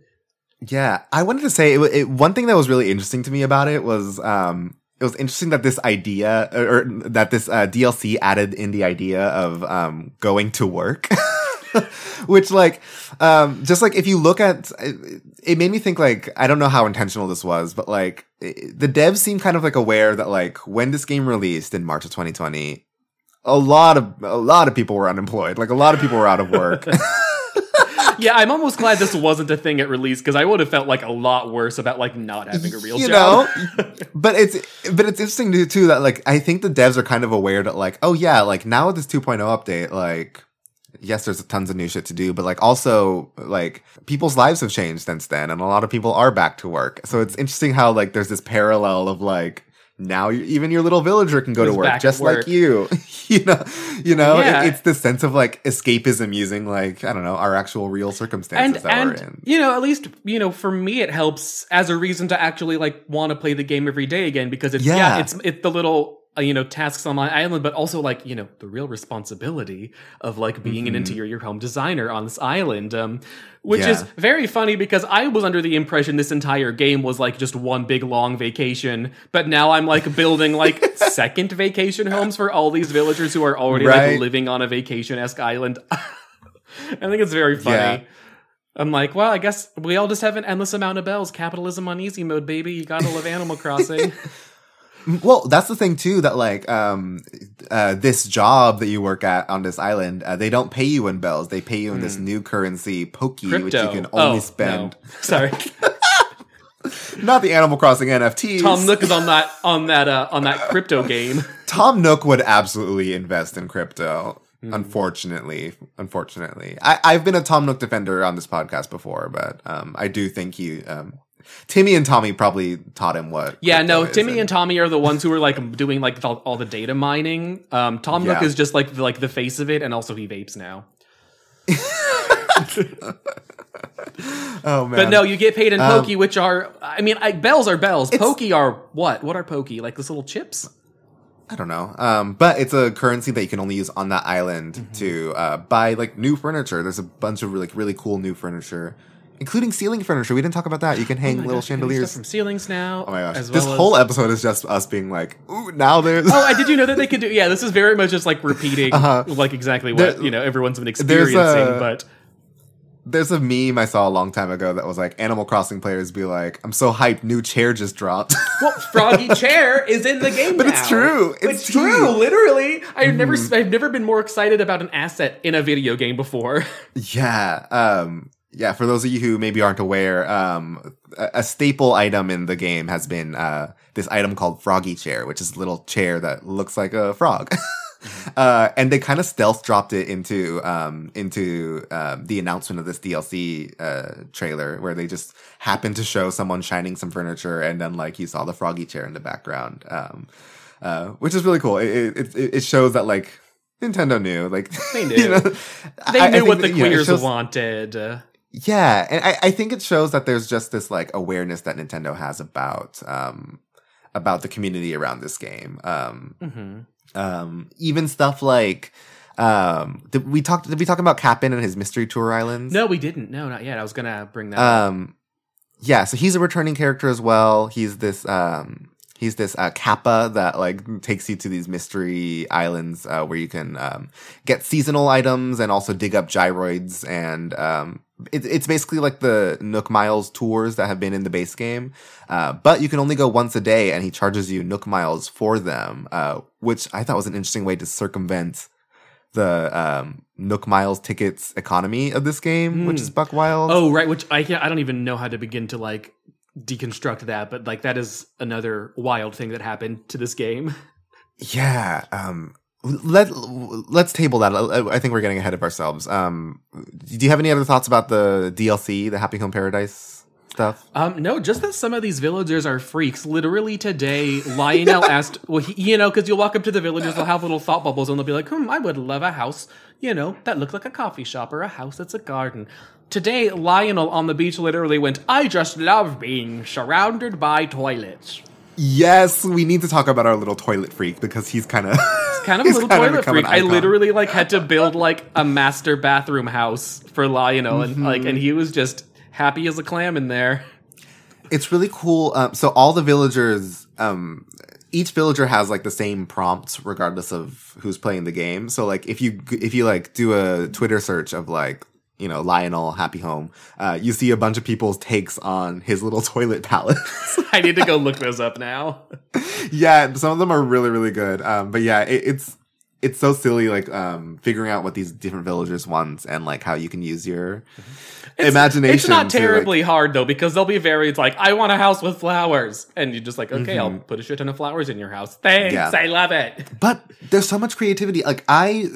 yeah, I wanted to say it, it, one thing that was really interesting to me about it was um, it was interesting that this idea or, or that this uh, DLC added in the idea of um, going to work. *laughs* Which like, um, just like if you look at, it, it made me think like I don't know how intentional this was, but like it, the devs seem kind of like aware that like when this game released in March of 2020, a lot of a lot of people were unemployed. Like a lot of people were out of work. *laughs* *laughs* yeah, I'm almost glad this wasn't a thing at release because I would have felt like a lot worse about like not having a real you job. know *laughs* but it's but it's interesting to, too that like i think the devs are kind of aware that like oh yeah like now with this 2.0 update like yes there's tons of new shit to do but like also like people's lives have changed since then and a lot of people are back to work so it's interesting how like there's this parallel of like now even your little villager can go to work just work. like you *laughs* you know you know It- it's the sense of like escapism using like i don't know our actual real and circumstances that we're in you know at least you know for me it helps as a reason to actually like want to play the game every day again because it's yeah, Yeah. it's it's the little you know tasks on my island but also like you know the real responsibility of like being an Mhm. interior home designer on this island um which Yeah. is very funny because I was under the impression this entire game was like just one big long vacation, but now I'm like building like *laughs* second vacation homes for all these villagers who are already like living on a vacation esque island. *laughs* I think it's very funny. Yeah. I'm like, well, I guess we all just have an endless amount of bells. Capitalism on easy mode, baby. You gotta love Animal Crossing. *laughs* Well, that's the thing too. That like um, uh, this job that you work at on this island, uh, they don't pay you in bells. They pay you in this new currency, Poki, which you Hmm. Can only Oh, spend. no. *laughs* Sorry. *laughs* Not the Animal Crossing NFTs. Tom Nook is on that on that uh, on that crypto game. *laughs* Tom Nook would absolutely invest in crypto. Hmm. Unfortunately, unfortunately, I, I've been a Tom Nook defender on this podcast before, but um, I do think he, um, Timmy and Tommy probably taught him what. Yeah, no, Timmy and Tommy are the ones who are like doing like all, all the data mining. Um, Tom Nook is just like the, like the face of it, and also he vapes now. *laughs* oh man, But no, you get paid in Um, Poki, which are I mean, I, bells are bells. Poki are what? What are Poki? Like this little chips? I don't know. Um, but it's a currency that you can only use on that island Mm-hmm. to uh, buy like new furniture. There's a bunch of like really cool new furniture, including ceiling furniture. We didn't talk about that. You can hang Oh little gosh, you can do chandeliers. from ceilings now. Oh my gosh! as this well as- whole episode is just us being like, "Ooh, now there's." Oh, I did you know that they could do? Yeah, this is very much just like repeating, *laughs* like exactly what Uh-huh. There- you know everyone's been experiencing. a- but There's a meme I saw a long time ago that was like Animal Crossing players be like, "I'm so hyped, new chair just dropped." *laughs* well, Froggy Chair is in the game, *laughs* But it's true. It's, true. true. Mm-hmm. Literally, I've never, I've never been more excited about an asset in a video game before. yeah, um, yeah. For those of you who maybe aren't aware, um, a, a staple item in the game has been uh, this item called Froggy Chair, which is a little chair that looks like a frog. *laughs* Uh, and they kind of stealth dropped it into um, into um, the announcement of this DLC uh, trailer, where they just happened to show someone shining some furniture, and then like you saw the froggy chair in the background, um, uh, which is really cool. It, it it shows that like Nintendo knew, like *laughs* They knew. you know, They I- I knew what the that, you know, it queers shows- wanted. Yeah, and I, I think it shows that there's just this like awareness that Nintendo has about um about the community around this game. Um, mhm. um, even stuff like um, did we talk did we talk about Kapp'n and his mystery tour islands? No, we didn't. No, not yet. I was gonna bring that. up. Um, yeah, so he's a returning character as well. He's this um he's this uh, kappa that like takes you to these mystery islands uh, where you can um, get seasonal items and also dig up gyroids and um it, it's basically like the Nook Miles tours that have been in the base game, uh, but you can only go once a day, and he charges you Nook Miles for them, uh, which I thought was an interesting way to circumvent the um, Nook Miles tickets economy of this game, which is Buck Wild. oh, right. Which I can't. I don't even know how to begin to like deconstruct that. But like that is another wild thing that happened to this game. *laughs* Yeah. Um, let let's table that. I think we're getting ahead of ourselves. Um, do you have any other thoughts about the DLC, the Happy Home Paradise stuff? Um, no, just that some of these villagers are freaks. Literally today, Lionel *laughs* asked, well, he, you know, because you'll walk up to the villagers, they'll have little thought bubbles, and they'll be like, hmm, I would love a house, you know, that looked like a coffee shop or a house that's a garden. Today, Lionel on the beach literally went, I just love being surrounded by toilets. Yes, we need to talk about our little toilet freak because he's kind of Kind *laughs* of a little toilet freak. I literally like had to build like a master bathroom house for Lionel, and like, and he was just happy as a clam in there. it's really cool. Um, so all the villagers, um, each villager has like the same prompts regardless of who's playing the game. So like if you if you like do a Twitter search of like you know Lionel Happy Home, uh, you see a bunch of people's takes on his little *laughs* toilet palace. *laughs* I need to go look those up now. yeah, some of them are really really good. Um, but yeah, it, it's it's so silly like um figuring out what these different villagers want and like how you can use your imagination. It's not to, like- terribly hard though, because they'll be very. It's like I want a house with flowers, and you're just like, okay, I'll put a shit ton of flowers in your house. Thanks, Yeah. I love it. but there's so much creativity. Like I,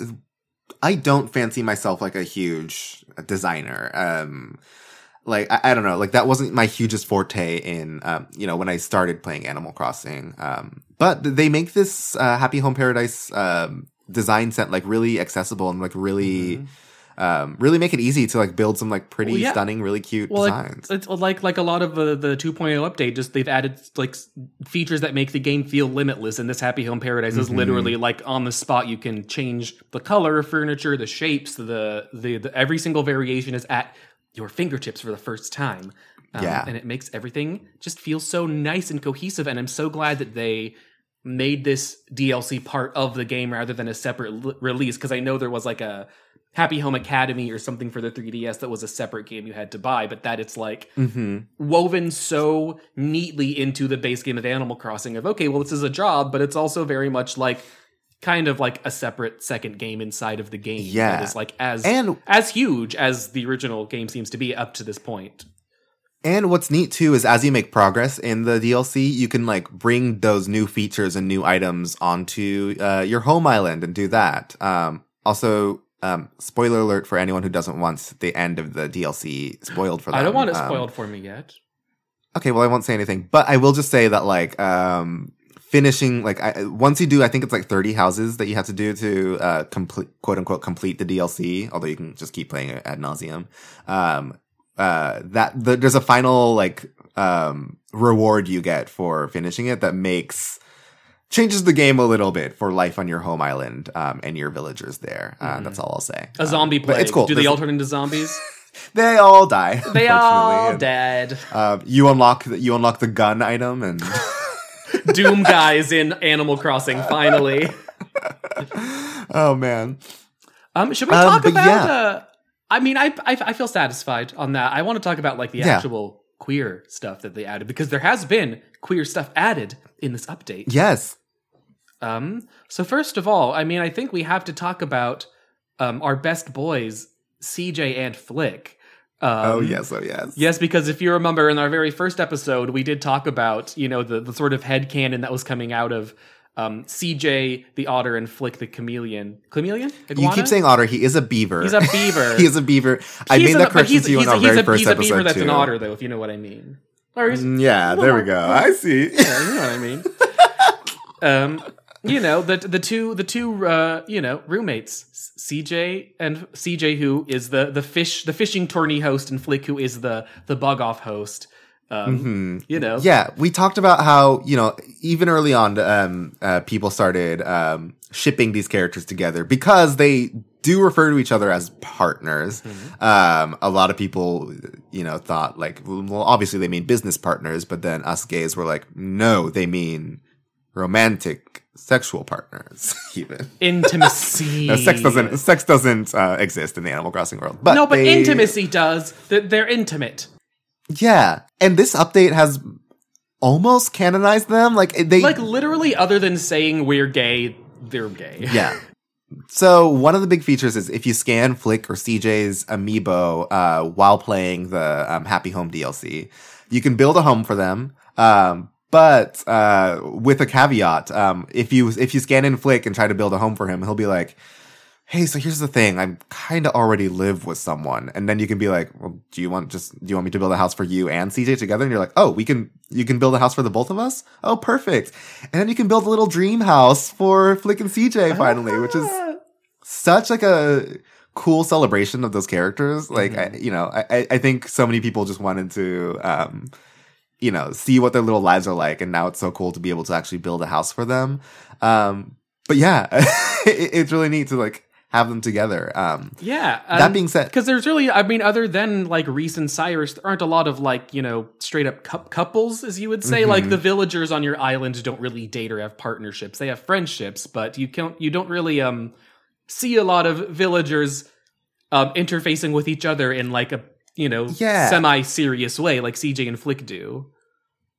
I don't fancy myself like a huge designer. Um, like I, I don't know, like that wasn't my hugest forte in, um, you know, when I started playing Animal Crossing. Um, but they make this uh, Happy Home Paradise um, design set like really accessible and like really. Um, really make it easy to like build some like pretty Well, yeah. stunning, really cute Well, designs. it's, it's like like a lot of the the 2.0 update. Just they've added like features that make the game feel limitless. And this Happy Home Paradise is literally like on the spot. You can change the color of furniture, the shapes, the the, the every single variation is at your fingertips for the first time. Um, Yeah. and it makes everything just feel so nice and cohesive. And I'm so glad that they made this DLC part of the game rather than a separate l- release because I know there was like a Happy Home Academy or something for the 3DS that was a separate game you had to buy, but that it's like mm-hmm. woven so neatly into the base game of Animal Crossing of okay, well this is a job, but it's also very much like kind of like a separate second game inside of the game Yeah. that is like as And- as huge as the original game seems to be up to this point. And what's neat too is as you make progress in the DLC, you can like bring those new features and new items onto uh, your home island and do that. Um, also, um, spoiler alert for anyone who doesn't want the end of the DLC spoiled for them. I don't want it Um, spoiled for me yet. Okay, well, I won't say anything, but I will just say that like um, finishing like I, once you do, I think it's like thirty houses that you have to do to uh, complete quote unquote complete the DLC. Although you can just keep playing it ad nauseum. Um, uh, that the, there's a final like um, reward you get for finishing it that makes changes the game a little bit for life on your home island um, and your villagers there. Uh, That's all I'll say. A zombie Um, plague. It's cool. Do they all turn into zombies? *laughs* They all die. they all and- dead. um, you unlock the, you unlock the gun item and *laughs* Doom guys in Animal Crossing. Finally. *laughs* oh man Um, should we Um, talk but about? yeah. Uh, I mean, I, I I feel satisfied on that. I want to talk about like the Yeah. actual queer stuff that they added because there has been queer stuff added in this update. yes Um, so first of all, I mean, I think we have to talk about um, our best boys, CJ and Flick. Um, oh yes oh yes Yes, because if you remember in our very first episode, we did talk about, you know, the, the sort of head headcanon that was coming out of um, CJ the otter and Flick the chameleon. Chameleon? you keep saying otter he is a beaver He's a beaver. *laughs* he is a beaver i He's made an- that correction to you in our very a, first he's a episode beaver that's too. an otter, though, if you know what I mean. Yeah there we go i see yeah, you know what I mean. *laughs* um, you know the the two the two uh, you know roommates, CJ and CJ, who is the the fish the fishing tourney host, and Flick, who is the the bug off host. Um, You know, Mm-hmm. yeah we talked about how you know even early on um uh, people started um shipping these characters together because they do refer to each other as partners Mm-hmm. um a lot of people you know thought like well obviously they mean business partners but then us gays were like no they mean romantic sexual partners *laughs* even intimacy. *laughs* No, sex doesn't sex doesn't uh, exist in the Animal Crossing world. But No, but they- intimacy does. They're, they're intimate. Yeah, and this update has almost canonized them. Like they, Like literally, other than saying we're gay, they're gay. *laughs* yeah. So one of the big features is if you scan Flick or CJ's amiibo uh, while playing the um, Happy Home DLC, you can build a home for them. Um, but uh, with a caveat, um, if you if you scan in Flick and try to build a home for him, he'll be like, "Hey, so here's the thing. I'm kind of already live with someone." And then you can be like, "Well, do you want just do you want me to build a house for you and CJ together?" And you're like, "Oh, we can. You can build a house for the both of us. Oh, perfect." And then you can build a little dream house for Flick and CJ finally, which is such like a cool celebration of those characters. Like, I, you know, I, I- I think so many people just wanted to, um, you know, see what their little lives are like. And now it's so cool to be able to actually build a house for them. Um, but yeah, *laughs* it, it's really neat to like have them together. Um, Yeah. that being said, because there's really, I mean, other than like Reese and Cyrus, there aren't a lot of like you know straight up cou- couples, as you would say. Mm-hmm. Like the villagers on your island don't really date or have partnerships. They have friendships, but you can't, you don't really um see a lot of villagers um interfacing with each other in like a you know Yeah. semi serious way, like CJ and Flick do.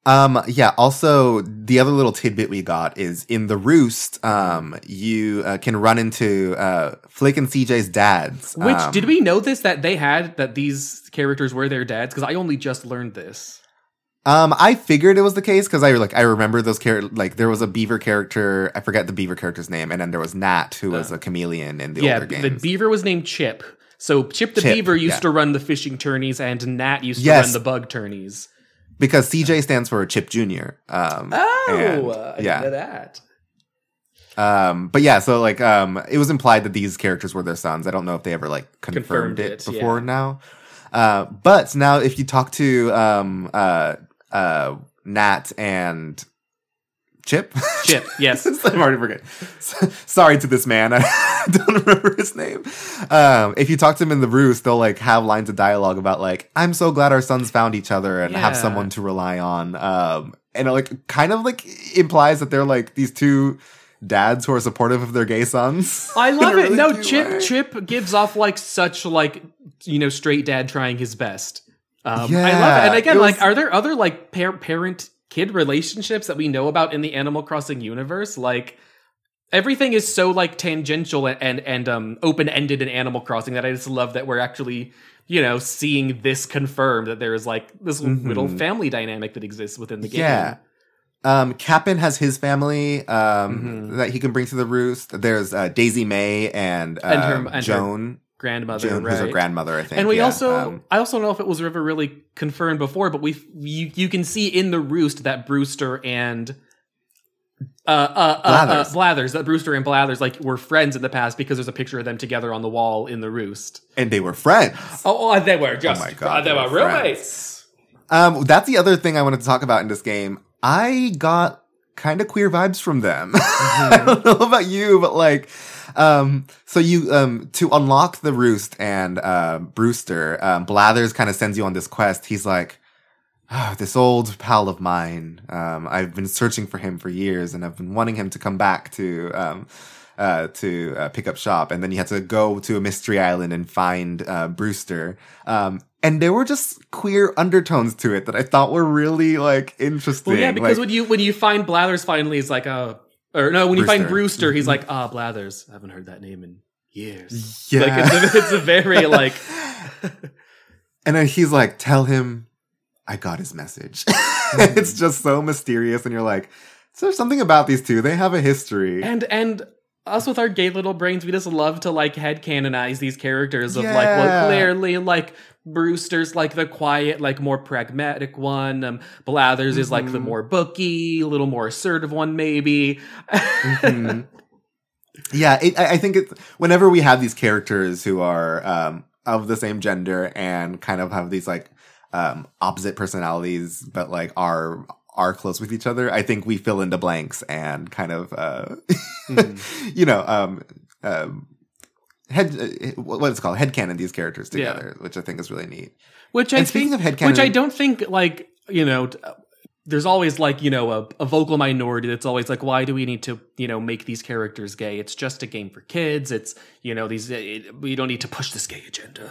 Um, yeah, also the other little tidbit we got is in the roost, um, you uh, can run into uh, Flick and CJ's dads. Which um, did we know this that they had that these characters were their dads? Because I only just learned this. Um, I figured it was the case because I like I remember those characters. Like there was a beaver character, I forget the beaver character's name, and then there was Nat, who was a chameleon in the Uh. yeah, older the beaver was named Chip. So Chip the Chip, beaver used yeah. to run the fishing tourneys, and Nat used to run the bug tourneys. because CJ stands for Chip Junior. Um, Oh, and- uh, I yeah. know that. Um, but yeah, so like, um, it was implied that these characters were their sons. I don't know if they ever like confirmed, Confirmed it, it, before yeah. now. Uh, but now if you talk to um, uh, uh, Nat and Chip, Chip, *laughs* yes. *laughs* I'm already forgetting. *laughs* Sorry to this man. I don't remember his name. Um, if you talk to him in the roost, they'll like have lines of dialogue about like, "I'm so glad our sons found each other and have someone to rely on." Um, and it like kind of like implies that they're like these two dads who are supportive of their gay sons. I love it. really No, Chip way. Chip gives off like such like you know straight dad trying his best. Um, I love it. And again, it like, are there other like par- parent kid relationships that we know about in the Animal Crossing universe? Like, everything is so like tangential and and, and um open ended in Animal Crossing that I just love that we're actually you know seeing this confirmed that there is like this little family dynamic that exists within the game. Mm-hmm. Yeah. Um, Kapp'n has his family um, Mhm. that he can bring to the roost. There's uh, Daisy Mae and, uh, And her- and her Joan, grandmother, Joan right? who's her grandmother, I think. and we yeah. also, um, I also don't know if it was ever really confirmed before, but we you you can see in the roost that Brewster and uh, uh, uh, Blathers. uh, Blathers, that Brewster and Blathers like were friends in the past because there's a picture of them together on the wall in the roost. and they were friends. Oh, oh they were just, my God, they they were were roommates. Um, that's the other thing I wanted to talk about in this game. I got kind of queer vibes from them. *laughs* I don't know about you, but like, um, so you, um, to unlock the roost and, uh, Brewster, um, Blathers kind of sends you on this quest. He's like, oh, this old pal of mine. Um, I've been searching for him for years and I've been wanting him to come back to, um, uh, to uh, pick up shop, and then you had to go to a mystery island and find uh, Brewster. Um, and there were just queer undertones to it that I thought were really like interesting. Well, yeah, because like, when you when you find Blathers, finally, he's like, uh, or no, when you find Brewster. Brewster, he's like, ah, Blathers. I haven't heard that name in years. yeah. Like it's a, it's a very *laughs* like and then he's like, "Tell him I got his message." *laughs* it's just so mysterious, and you're like, "Is there something about these two? They have a history." and and us with our gay little brains, we just love to like head canonize these characters of like, well, clearly like Brewster's like the quiet, like more pragmatic one. Um, Blathers is like the Mhm. more booky, a little more assertive one, maybe. Mhm. *laughs* Yeah, it, I I think it's whenever we have these characters who are um, of the same gender and kind of have these like um, opposite personalities, but like are are close with each other. I think we fill in the blanks and kind of uh, Mhm. *laughs* you know um, um, head uh, what it's called headcanon these characters Yeah. together, which I think is really neat. Which I And speaking think, of headcanon- which I don't think like you know. t- There's always like you know a, a vocal minority that's always like, why do we need to you know make these characters gay? It's just a game for kids. It's you know these it, we don't need to push this gay agenda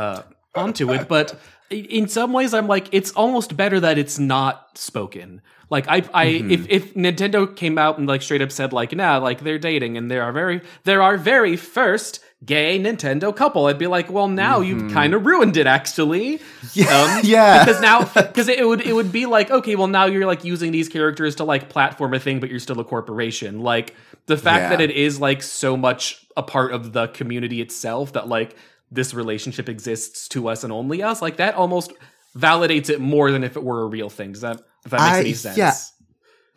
uh, onto it. *laughs* But in some ways, I'm like, it's almost better that it's not spoken. Like I, I Mm-hmm. if if Nintendo came out and like straight up said like, nah, like they're dating and there are very there are very first gay Nintendo couple, I'd be like, well, now you've kind of ruined it actually. Mm-hmm. Yeah, Um, *laughs* yeah. because now because it would it would be like okay well now you're like using these characters to like platform a thing but you're still a corporation like the fact Yeah. that it is like so much a part of the community itself that like this relationship exists to us and only us like that almost validates it more than if it were a real thing does that if that makes I- any sense yeah.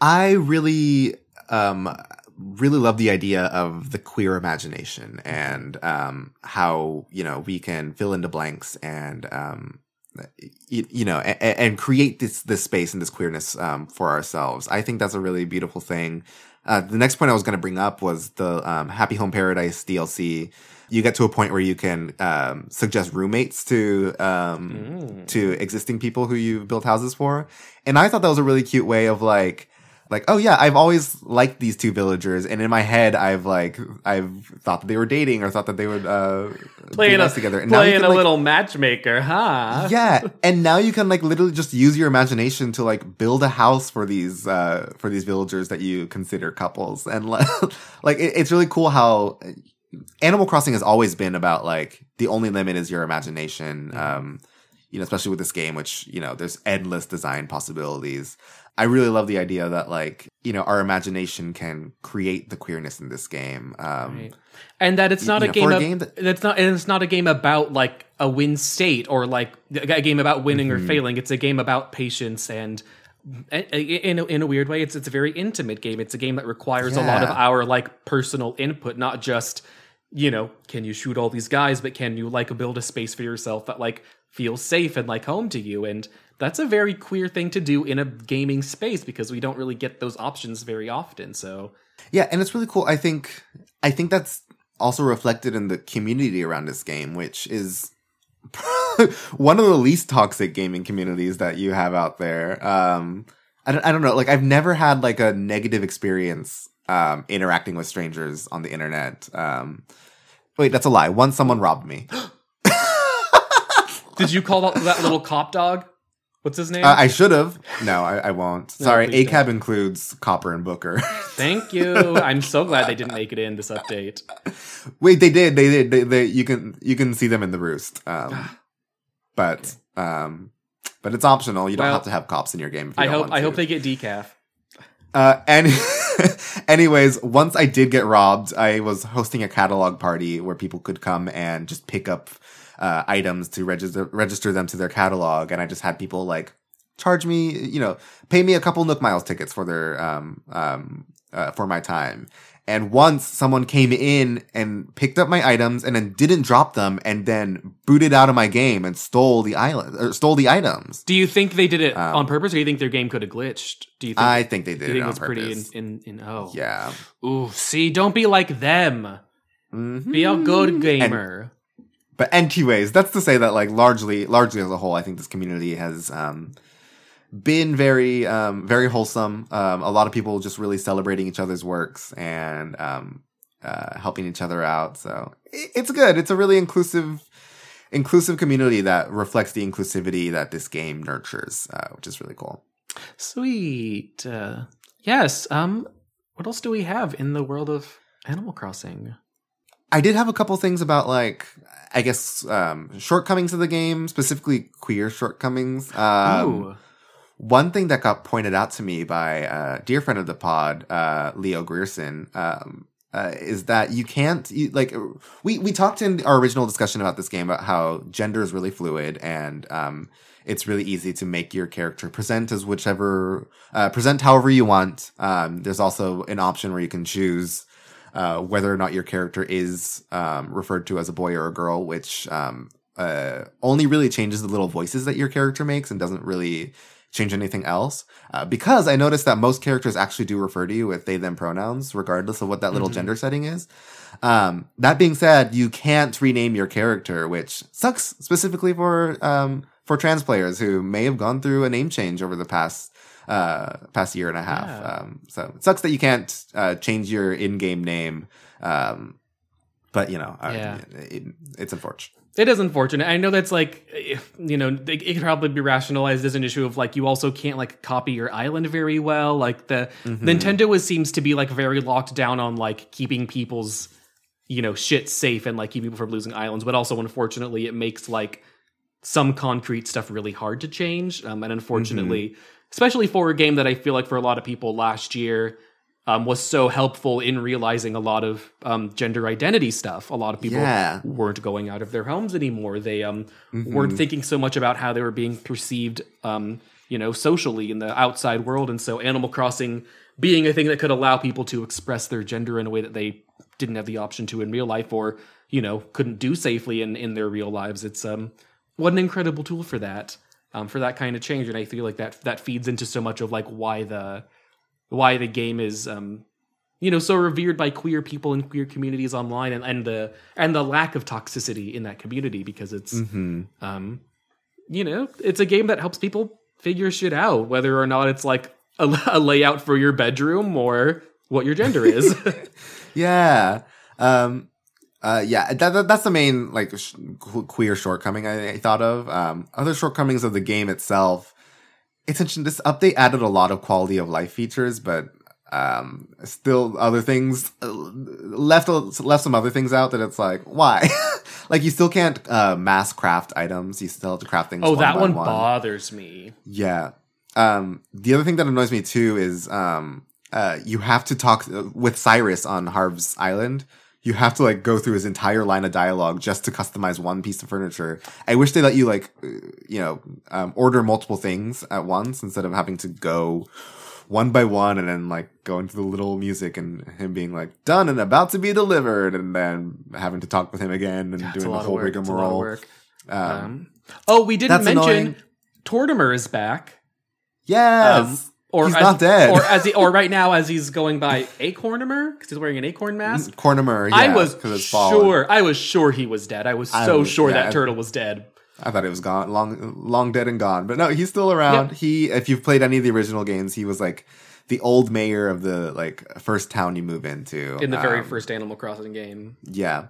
I really, um, really love the idea of the queer imagination and um, how you know we can fill in the blanks and um, you, you know and, and create this this space and this queerness um, for ourselves. I think that's a really beautiful thing. Uh, the next point I was going to bring up was the um, Happy Home Paradise DLC. You get to a point where you can um, suggest roommates to um, to existing people who you've built houses for, and I thought that was a really cute way of like like oh yeah i've always liked these two villagers and in my head i've like i've thought that they were dating or thought that they would uh playing nice together. And now you playing can, a like- little matchmaker huh? Yeah *laughs* and now you can like literally just use your imagination to like build a house for these uh for these villagers that you consider couples. And like *laughs* like it, it's really cool how animal crossing has always been about like the only limit is your imagination um you know especially with this game which you know there's endless design possibilities i really love the idea that like you know our imagination can create the queerness in this game um Right. and that it's not you a know, game, a game that- that's not and it's not a game about like a win state or like a game about winning Mm-hmm. or failing it's a game about patience and in a, in a weird way it's it's a very intimate game it's a game that requires a lot of our like personal input not just you know can you shoot all these guys but can you like build a space for yourself that like feels safe and like home to you and that's a very queer thing to do in a gaming space because we don't really get those options very often so Yeah, and it's really cool. I think I think that's also reflected in the community around this game, which is *laughs* one of the least toxic gaming communities that you have out there. Um, I don't, I don't know. Like I've never had like a negative experience um, interacting with strangers on the internet. Um, wait, that's a lie. Once someone robbed me. *gasps* did you call that, that little cop dog What's his name? Uh, I should have. No, I, I won't. *laughs* Sorry, please ACAB includes Copper and Booker. *laughs* Thank you. I'm so glad they didn't make it in this update. Wait, they did. They did. They, they you can you can see them in the roost. Um, *gasps* but um, but it's optional. You don't Well, have to have cops in your game. If you I hope I hope they get decaf. Uh, and *laughs* anyways, once I did get robbed, I was hosting a catalog party where people could come and just pick up uh, items to register register them to their catalog, and I just had people like charge me, you know, pay me a couple Nook Miles tickets for their um um uh, for my time. And once someone came in and picked up my items and then didn't drop them and then booted out of my game and stole the island or stole the items. Do you think they did it Um, on purpose, or do you think their game could have glitched? Do you think? I think they did it think on it's pretty in, in in oh yeah. Ooh, see, don't be like them. Mhm. Be a good gamer. But anyways, that's to say that like largely, largely as a whole, I think this community has um, been very, um, very wholesome. Um, a lot of people just really celebrating each other's works and um, uh, helping each other out. So it's good. It's a really inclusive, inclusive community that reflects the inclusivity that this game nurtures, uh, which is really cool. Sweet. Uh, yes. Um. What else do we have in the world of Animal Crossing? I did have a couple things about like I guess um, shortcomings of the game, specifically queer shortcomings. Um. One thing that got pointed out to me by a dear friend of the pod, uh, Leo Grierson, um, uh, is that you can't you, like we we talked in our original discussion about this game about how gender is really fluid and um, it's really easy to make your character present as whichever uh, present however you want. Um, there's also an option where you can choose uh, whether or not your character is um, referred to as a boy or a girl, which um, uh, only really changes the little voices that your character makes and doesn't really change anything else. Uh, because I noticed that most characters actually do refer to you with they them pronouns, regardless of what that little gender setting is. Um, that being said, you can't rename your character, which sucks specifically for um, for trans players who may have gone through a name change over the past uh, past year and a half. Yeah. Um, so it sucks that you can't uh, change your in-game name. Um, but you know, Yeah. it, it's unfortunate. It is unfortunate. I know that's like, you know, it, it could probably be rationalized as an issue of like you also can't like copy your island very well. Like the Nintendo is, seems to be like very locked down on like keeping people's, you know, shit safe and like keeping people from losing islands. But also, unfortunately, it makes like some concrete stuff really hard to change. Um, and unfortunately, especially for a game that I feel like for a lot of people last year um, was so helpful in realizing a lot of um, gender identity stuff. A lot of people Yeah. weren't going out of their homes anymore. They um, weren't thinking so much about how they were being perceived, um, you know, socially in the outside world. And so, Animal Crossing being a thing that could allow people to express their gender in a way that they didn't have the option to in real life, or you know, couldn't do safely in in their real lives. It's um, what an incredible tool for that, um, for that kind of change. And I feel like that that feeds into so much of like why the why the game is um you know so revered by queer people and queer communities online and, and the and the lack of toxicity in that community because it's um you know it's a game that helps people figure shit out whether or not it's like a, a layout for your bedroom or what your gender is *laughs* Yeah. Um, uh, yeah, that, that, that's the main like sh- queer shortcoming I, I thought of. Um, other shortcomings of the game itself. It's interesting. This update added a lot of quality of life features, but um, still other things uh, left left some other things out that it's like why? *laughs* like you still can't uh, mass craft items. You still have to craft things. oh one that by one one. bothers me Yeah. Um, the other thing that annoys me too is um, uh, you have to talk uh, with Cyrus on Harv's Island. You have to like go through his entire line of dialogue just to customize one piece of furniture. I wish they let you like, uh, you know, um, order multiple things at once instead of having to go one by one and then like go into the little music and him being like done and about to be delivered and then having to talk with him again and a doing the whole work. It's a lot of rigmarole. Um, Um, oh we didn't mention annoying. tortimer is back yes, Um, or he's as, not dead. or as he, or right now as he's going by acornimer because he's wearing an acorn mask. Cornimer. Yeah, I was it's fallen. sure. I was sure he was dead. I was I so was- sure yeah, that I- turtle was dead. I thought it was gone, long, long dead and gone. But no, he's still around. Yep. He, if you've played any of the original games, he was like the old mayor of the like first town you move into in the very Um, first Animal Crossing game. Yeah,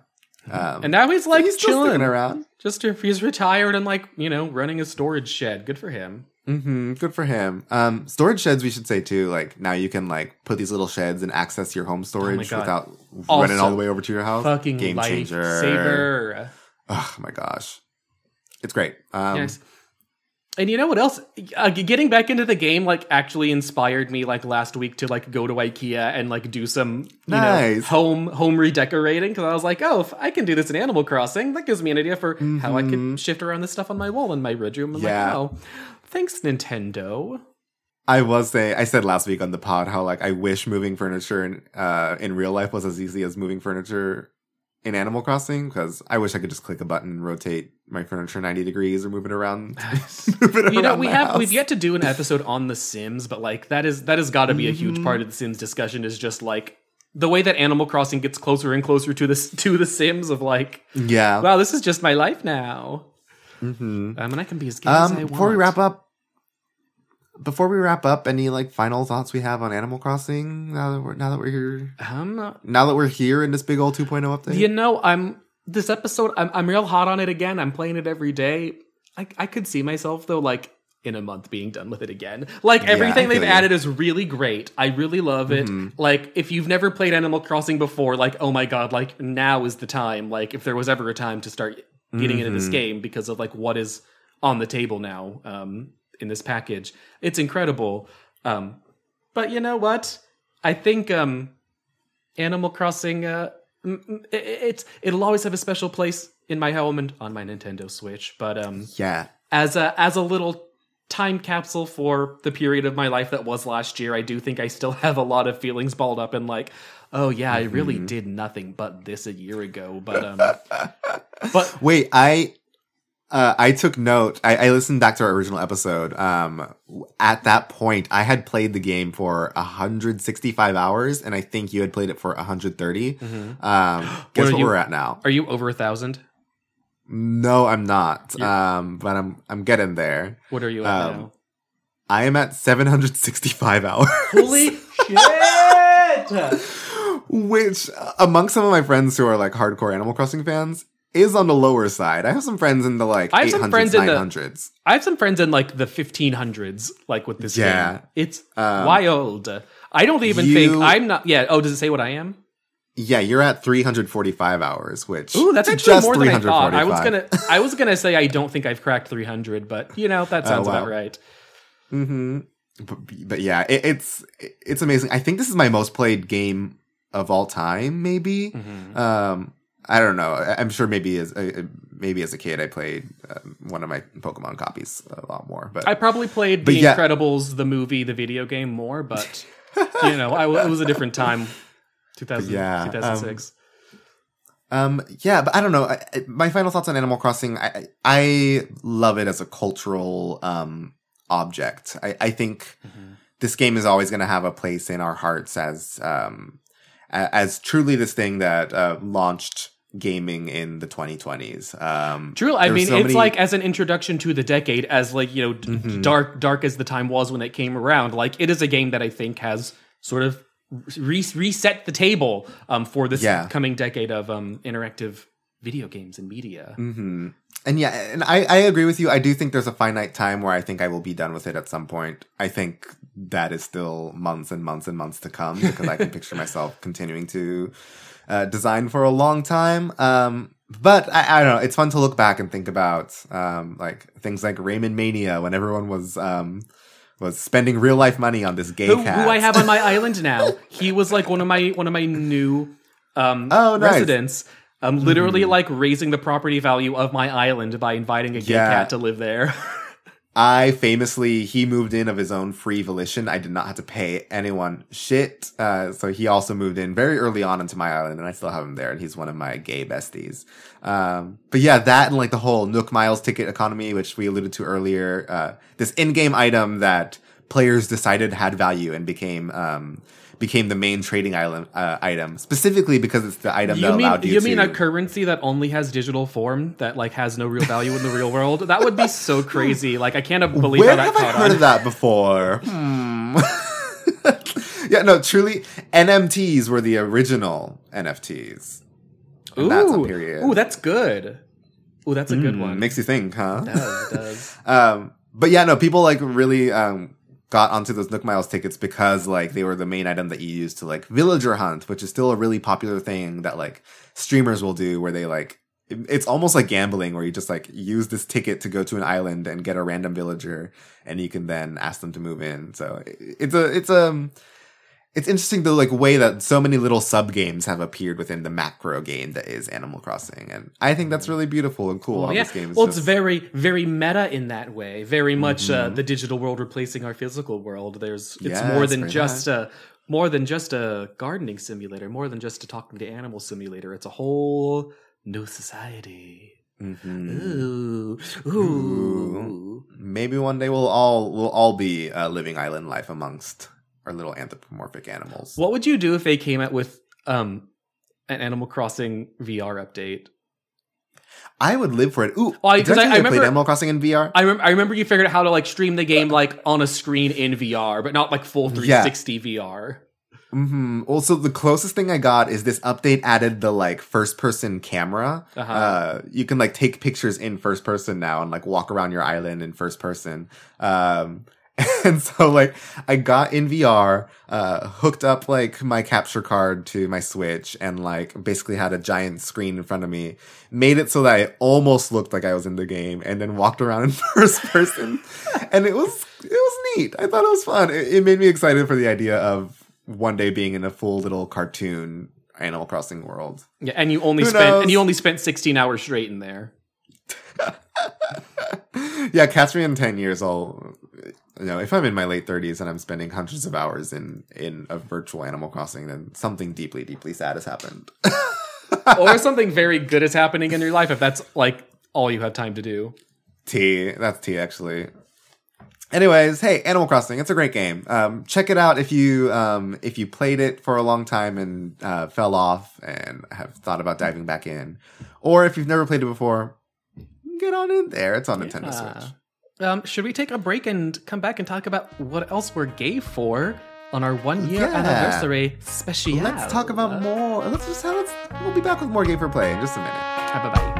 um, And now he's like he's chilling around. Just if he's retired and like you know running a storage shed. Good for him. Hmm Good for him. Um, storage sheds, we should say too. Like now, you can like put these little sheds and access your home storage God. without Also, running all the way over to your house. Fucking game changer. lifesaver. Oh my gosh, it's great. Um, Yes. And you know what else? Uh, getting back into the game like actually inspired me like last week to like go to IKEA and like do some you know Nice. home home redecorating because I was like, oh, if I can do this in Animal Crossing, that gives me an idea for how I can shift around this stuff on my wall in my bedroom. I'm Mm-hmm. Yeah. like, oh, thanks Nintendo. I was saying, I said last week on the pod how like I wish moving furniture in uh, in real life was as easy as moving furniture in Animal Crossing because I wish I could just click a button and rotate my furniture ninety degrees or move it around. *laughs* move it You know, we have house. we've yet to do an episode on The Sims, but like that is that has got to be a huge Mm-hmm. part of the Sims discussion. Is just like the way that Animal Crossing gets closer and closer to this to the Sims of like, Yeah. wow, this is just my life now. Um, and I can be as gay as I Um, want. before we wrap up, before we wrap up, any like final thoughts we have on Animal Crossing now that we're now that we're here um, now that we're here in this big old 2.0 update? you know, I'm this episode. I'm I'm real hot on it again. I'm playing it every day. I I could see myself though, like in a month being done with it again. Like everything I they've added is really great. I really love it. Like if you've never played Animal Crossing before, like oh my god, like now is the time. Like if there was ever a time to start getting into this game because of like what is on the table now um in this package. It's incredible. Um but you know what? I think um Animal Crossing uh it, it's it'll always have a special place in my home and on my Nintendo Switch, but um yeah. as a as a little time capsule for the period of my life that was last year, I do think I still have a lot of feelings balled up and like, oh yeah, I really did nothing but this a year ago. But um but *laughs* Wait, I uh, I took note. I, I listened back to our original episode. Um, at that point, I had played the game for 165 hours, and I think you had played it for 130. Um, *gasps* guess are what you- we're at now? are you over a thousand? No, I'm not. Um, but I'm I'm getting there. What are you at Um, now? I am at 765 *laughs* hours. Holy shit! *laughs* which among some of my friends who are like hardcore Animal Crossing fans is on the lower side. I have some friends in the like I have some 800s, friends in the- 900s. I have some friends in like the 1500s, like with this Yeah. game. It's Um, wild. I don't even you- think I'm not. Yeah. Oh, does it say what I am? Yeah, you're at 345 hours, which Ooh, that's actually just more than I thought. I was gonna, I was gonna say I don't think I've cracked 300, but you know that *laughs* sounds Oh, wow. about right. hmm But, but yeah, it, it's it's amazing. I think this is my most played game of all time. Maybe. Mm-hmm. Um, I don't know. I'm sure maybe as uh, maybe as a kid, I played um, one of my Pokemon copies a lot more. But I probably played The yeah. Incredibles, the movie, the video game more, but you know, I, it was a different time. 2000, Yeah, um, 2006. Um, yeah, but I don't know. I, I- my final thoughts on Animal Crossing. I, I love it as a cultural um object. I, I think this game is always going to have a place in our hearts as um as truly this thing that uh, launched gaming in the 2020s. Um, True. I mean, so it's many- like as an introduction to the decade, as like you know, d- Mm-hmm. dark, dark as the time was when it came around. Like it is a game that I think has sort of re- reset the table um, for this Yeah. coming decade of um, interactive video games and media. hmm And yeah, and I, I agree with you. I do think there's a finite time where I think I will be done with it at some point. I think that is still months and months and months to come because I can picture myself continuing to uh, design for a long time. Um, but I, I don't know. It's fun to look back and think about um, like things like Raymond Mania when everyone was um, was spending real life money on this gay Who, cat. who I have on my *laughs* island now. He was like one of my one of my new um, Oh, nice. residents. Um, literally like raising the property value of my island by inviting a gay Yeah. cat to live there. *laughs* I famously he moved in of his own free volition. I did not have to pay anyone shit. Uh, so he also moved in very early on into my island, and I still have him there. And he's one of my gay besties. Um, but yeah, that and like the whole Nook Miles ticket economy, which we alluded to earlier. Uh, this in-game item that players decided had value and became um, became the main trading island, uh, item specifically because it's the item You that mean allowed you, you to. mean a currency that only has digital form that like has no real value in the real world? That would be so crazy. Like I can't believe Where that have I heard on. of that before? Hmm. *laughs* yeah, no, truly, NMTs were the original NFTs. in that time Ooh, period. ooh, that's good. Ooh, that's a good Mm, one. Makes you think, huh? It does, it does. *laughs* Um, but yeah, no, people like really um, got onto those Nook Miles tickets because like they were the main item that you use to like villager hunt, which is still a really popular thing that like streamers will do, where they like it's almost like gambling where you just like use this ticket to go to an island and get a random villager and you can then ask them to move in. So it's a it's a um, it's interesting the like way that so many little sub games have appeared within the macro game that is Animal Crossing, and I think that's really beautiful and cool. Well, yeah. well, it's very very meta in that way. Very much uh, mm-hmm. uh, the digital world replacing our physical world. There's it's yes, more than just a more than just a gardening simulator, more than just a talking to animal simulator. It's a whole new society. Mm-hmm. Ooh. Ooh. Ooh. Maybe one day we'll all we'll all be uh, living island life amongst our little anthropomorphic animals. What would you do if they came out with um an Animal Crossing VR update? I would live for it. Ooh, well, I, I, I remember Animal Crossing in VR. I, rem- I remember you figured out how to like stream the game like on a screen in VR, but not like full 360 yeah. VR. Mm-hmm. Also, the closest thing I got is this update added the like first person camera. Uh-huh. Uh, you can like take pictures in first person now and like walk around your island in first person. Um, *laughs* and so like I got in VR, uh, hooked up like my capture card to my Switch, and like basically had a giant screen in front of me. Made it so that I almost looked like I was in the game, and then walked around *laughs* in first person, and it was it was neat. I thought it was fun. It, it made me excited for the idea of one day being in a full little cartoon Animal Crossing world. Yeah, and you only Who spent knows? and you only spent 16 hours straight in there. *laughs* yeah, catch me in 10 years I'll you know, if I'm in my late 30s and I'm spending hundreds of hours in in a virtual Animal Crossing, then something deeply deeply sad has happened. *laughs* or something very good is happening in your life if that's like all you have time to do. T, that's T actually. Anyways, hey, Animal Crossing, it's a great game. Um, check it out if you um, if you played it for a long time and uh, fell off and have thought about diving back in, or if you've never played it before, get on in there. It's on yeah. Nintendo Switch. Um, should we take a break and come back and talk about what else we're gay for on our one year yeah. anniversary special? Let's talk about more. Let's just have, let's we'll be back with more gay for play in just a minute. bye bye.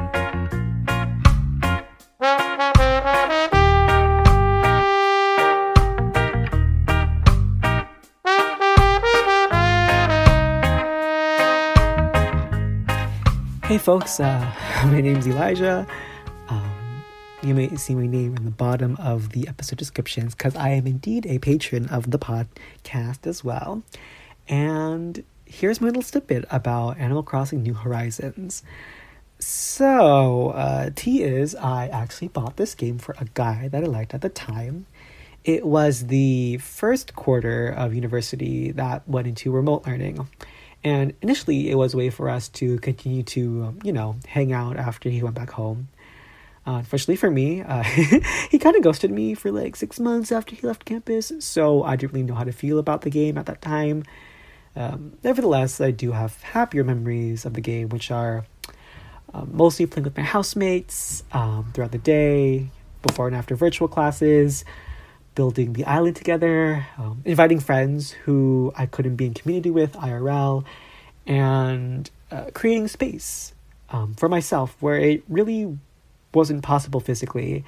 Hey folks, uh, *laughs* my name's Elijah. You may see my name in the bottom of the episode descriptions because I am indeed a patron of the podcast as well. And here's my little snippet about Animal Crossing New Horizons. So, uh, T is I actually bought this game for a guy that I liked at the time. It was the first quarter of university that went into remote learning. And initially, it was a way for us to continue to, you know, hang out after he went back home. Uh, unfortunately for me, uh, *laughs* he kind of ghosted me for like six months after he left campus, so I didn't really know how to feel about the game at that time. Um, nevertheless, I do have happier memories of the game, which are uh, mostly playing with my housemates um, throughout the day, before and after virtual classes, building the island together, um, inviting friends who I couldn't be in community with IRL, and uh, creating space um, for myself where it really wasn't possible physically.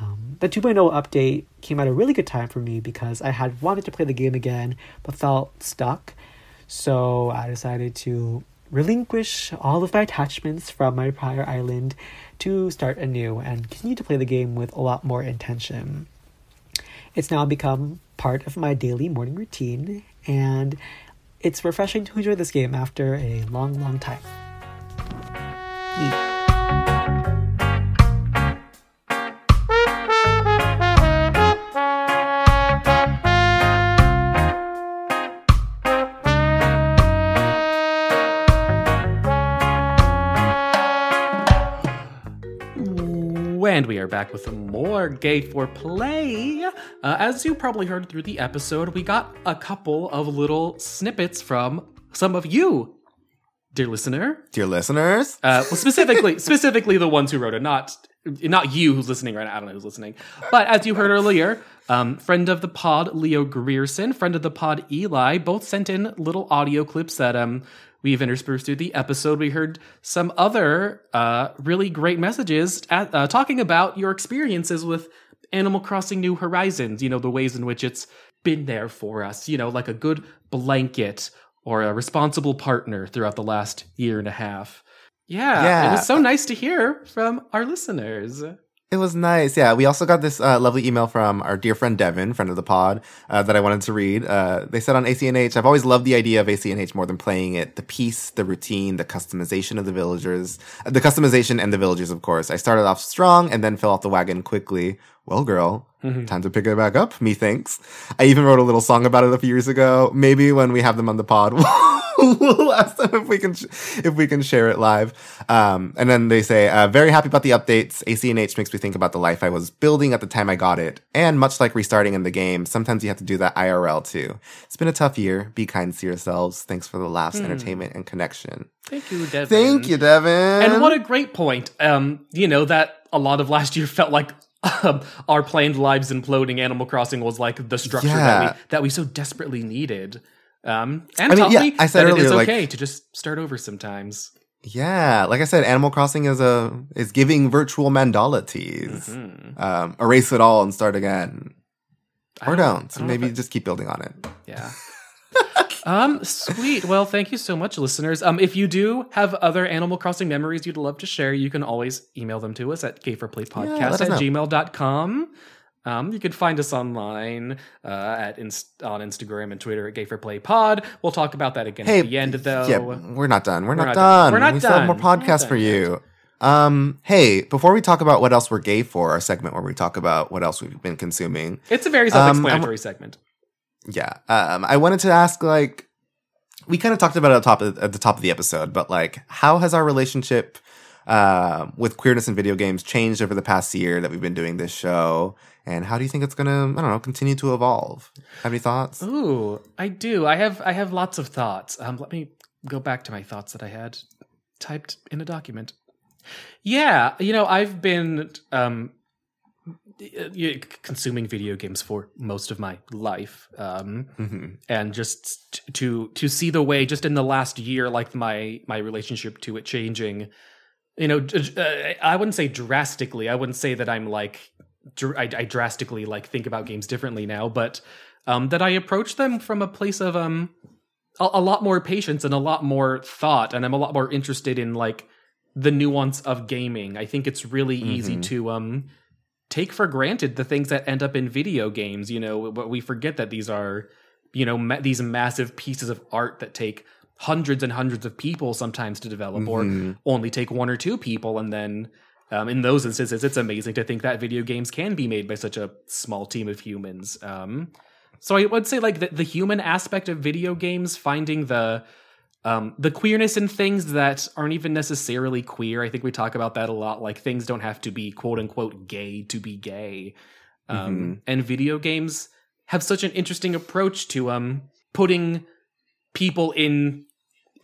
Um, the 2.0 update came at a really good time for me because I had wanted to play the game again but felt stuck. So I decided to relinquish all of my attachments from my prior island to start anew and continue to play the game with a lot more intention. It's now become part of my daily morning routine, and it's refreshing to enjoy this game after a long, long time. And we are back with some more Gay for Play. Uh, as you probably heard through the episode, we got a couple of little snippets from some of you, dear listener. Dear listeners. Uh, well, specifically, *laughs* specifically the ones who wrote it, not not you who's listening right now. I don't know who's listening. But as you heard earlier, um, friend of the pod, Leo Grierson, friend of the pod, Eli, both sent in little audio clips that um, we've interspersed through the episode. We heard some other uh, really great messages at, uh, talking about your experiences with Animal Crossing New Horizons, you know, the ways in which it's been there for us, you know, like a good blanket or a responsible partner throughout the last year and a half. Yeah, Yeah. it was so nice to hear from our listeners. It was nice. Yeah. We also got this uh, lovely email from our dear friend Devin, friend of the pod, uh, that I wanted to read. Uh, they said on ACNH, I've always loved the idea of ACNH more than playing it. The piece, the routine, the customization of the villagers, the customization and the villagers, of course. I started off strong and then fell off the wagon quickly. Well, girl, time to pick it back up, methinks. I even wrote a little song about it a few years ago. Maybe when we have them on the pod, *laughs* we'll ask them if we can sh- if we can share it live. Um, and then they say, uh, "Very happy about the updates. ACNH makes me think about the life I was building at the time I got it, and much like restarting in the game, sometimes you have to do that IRL too. It's been a tough year. Be kind to yourselves. Thanks for the laughs, entertainment, and connection. Thank you, Devin. Thank you, Devin. And what a great point. Um, you know that a lot of last year *laughs* felt like our planned lives imploding. Animal Crossing was like the structure that we that we so desperately needed. Um, and I mean, yeah, me I said that it earlier, is like- okay to just start over sometimes. Yeah, like I said, Animal Crossing is a is giving virtual mandala teas. Mm-hmm. Um, erase it all and start again, or don't- don't. Know Maybe just keep building on it. Yeah. *laughs* um, sweet. Well, thank you so much, listeners. Um, if you do have other Animal Crossing memories you'd love to share, you can always email them to us at Yeah, gayforplaypodcast us at gmail.com. Um, you can find us online uh, at inst- on Instagram and Twitter at gayforplaypod. We'll talk about that again Hey, at the end, though. yeah, we're not done. We're, not, not done. done. We're not we still have more done. We're podcasts for done you. Um, hey, before we talk about what else we're gay for, our segment where we talk about what else we've been consuming. It's a very Um, self-explanatory segment. Yeah, um, I wanted to ask like we kind of talked about it at the top of, at the top of the episode, but like how has our relationship uh, with queerness in video games changed over the past year that we've been doing this show? And how do you think it's gonna, I don't know, continue to evolve? Have any thoughts? Ooh, I do. I have I have lots of thoughts. Um, let me go back to my thoughts that I had typed in a document. Yeah, you know, I've been um consuming video games for most of my life. Um hmm and just to to see the way just in the last year like my my relationship to it changing you know uh, i wouldn't say drastically i wouldn't say that i'm like dr- I, I drastically like think about games differently now but um that i approach them from a place of um a, a lot more patience and a lot more thought and i'm a lot more interested in like the nuance of gaming i think it's really easy Mhm. to um take for granted the things that end up in video games you know but we forget that these are you know ma- these massive pieces of art that take hundreds and hundreds of people sometimes to develop Mhm. or only take one or two people and then um, in those instances it's amazing to think that video games can be made by such a small team of humans um, so i would say like the, the human aspect of video games finding the um, the queerness in things that aren't even necessarily queer. I think we talk about that a lot. Like things don't have to be quote unquote gay to be gay. Um, And video games have such an interesting approach to um putting people in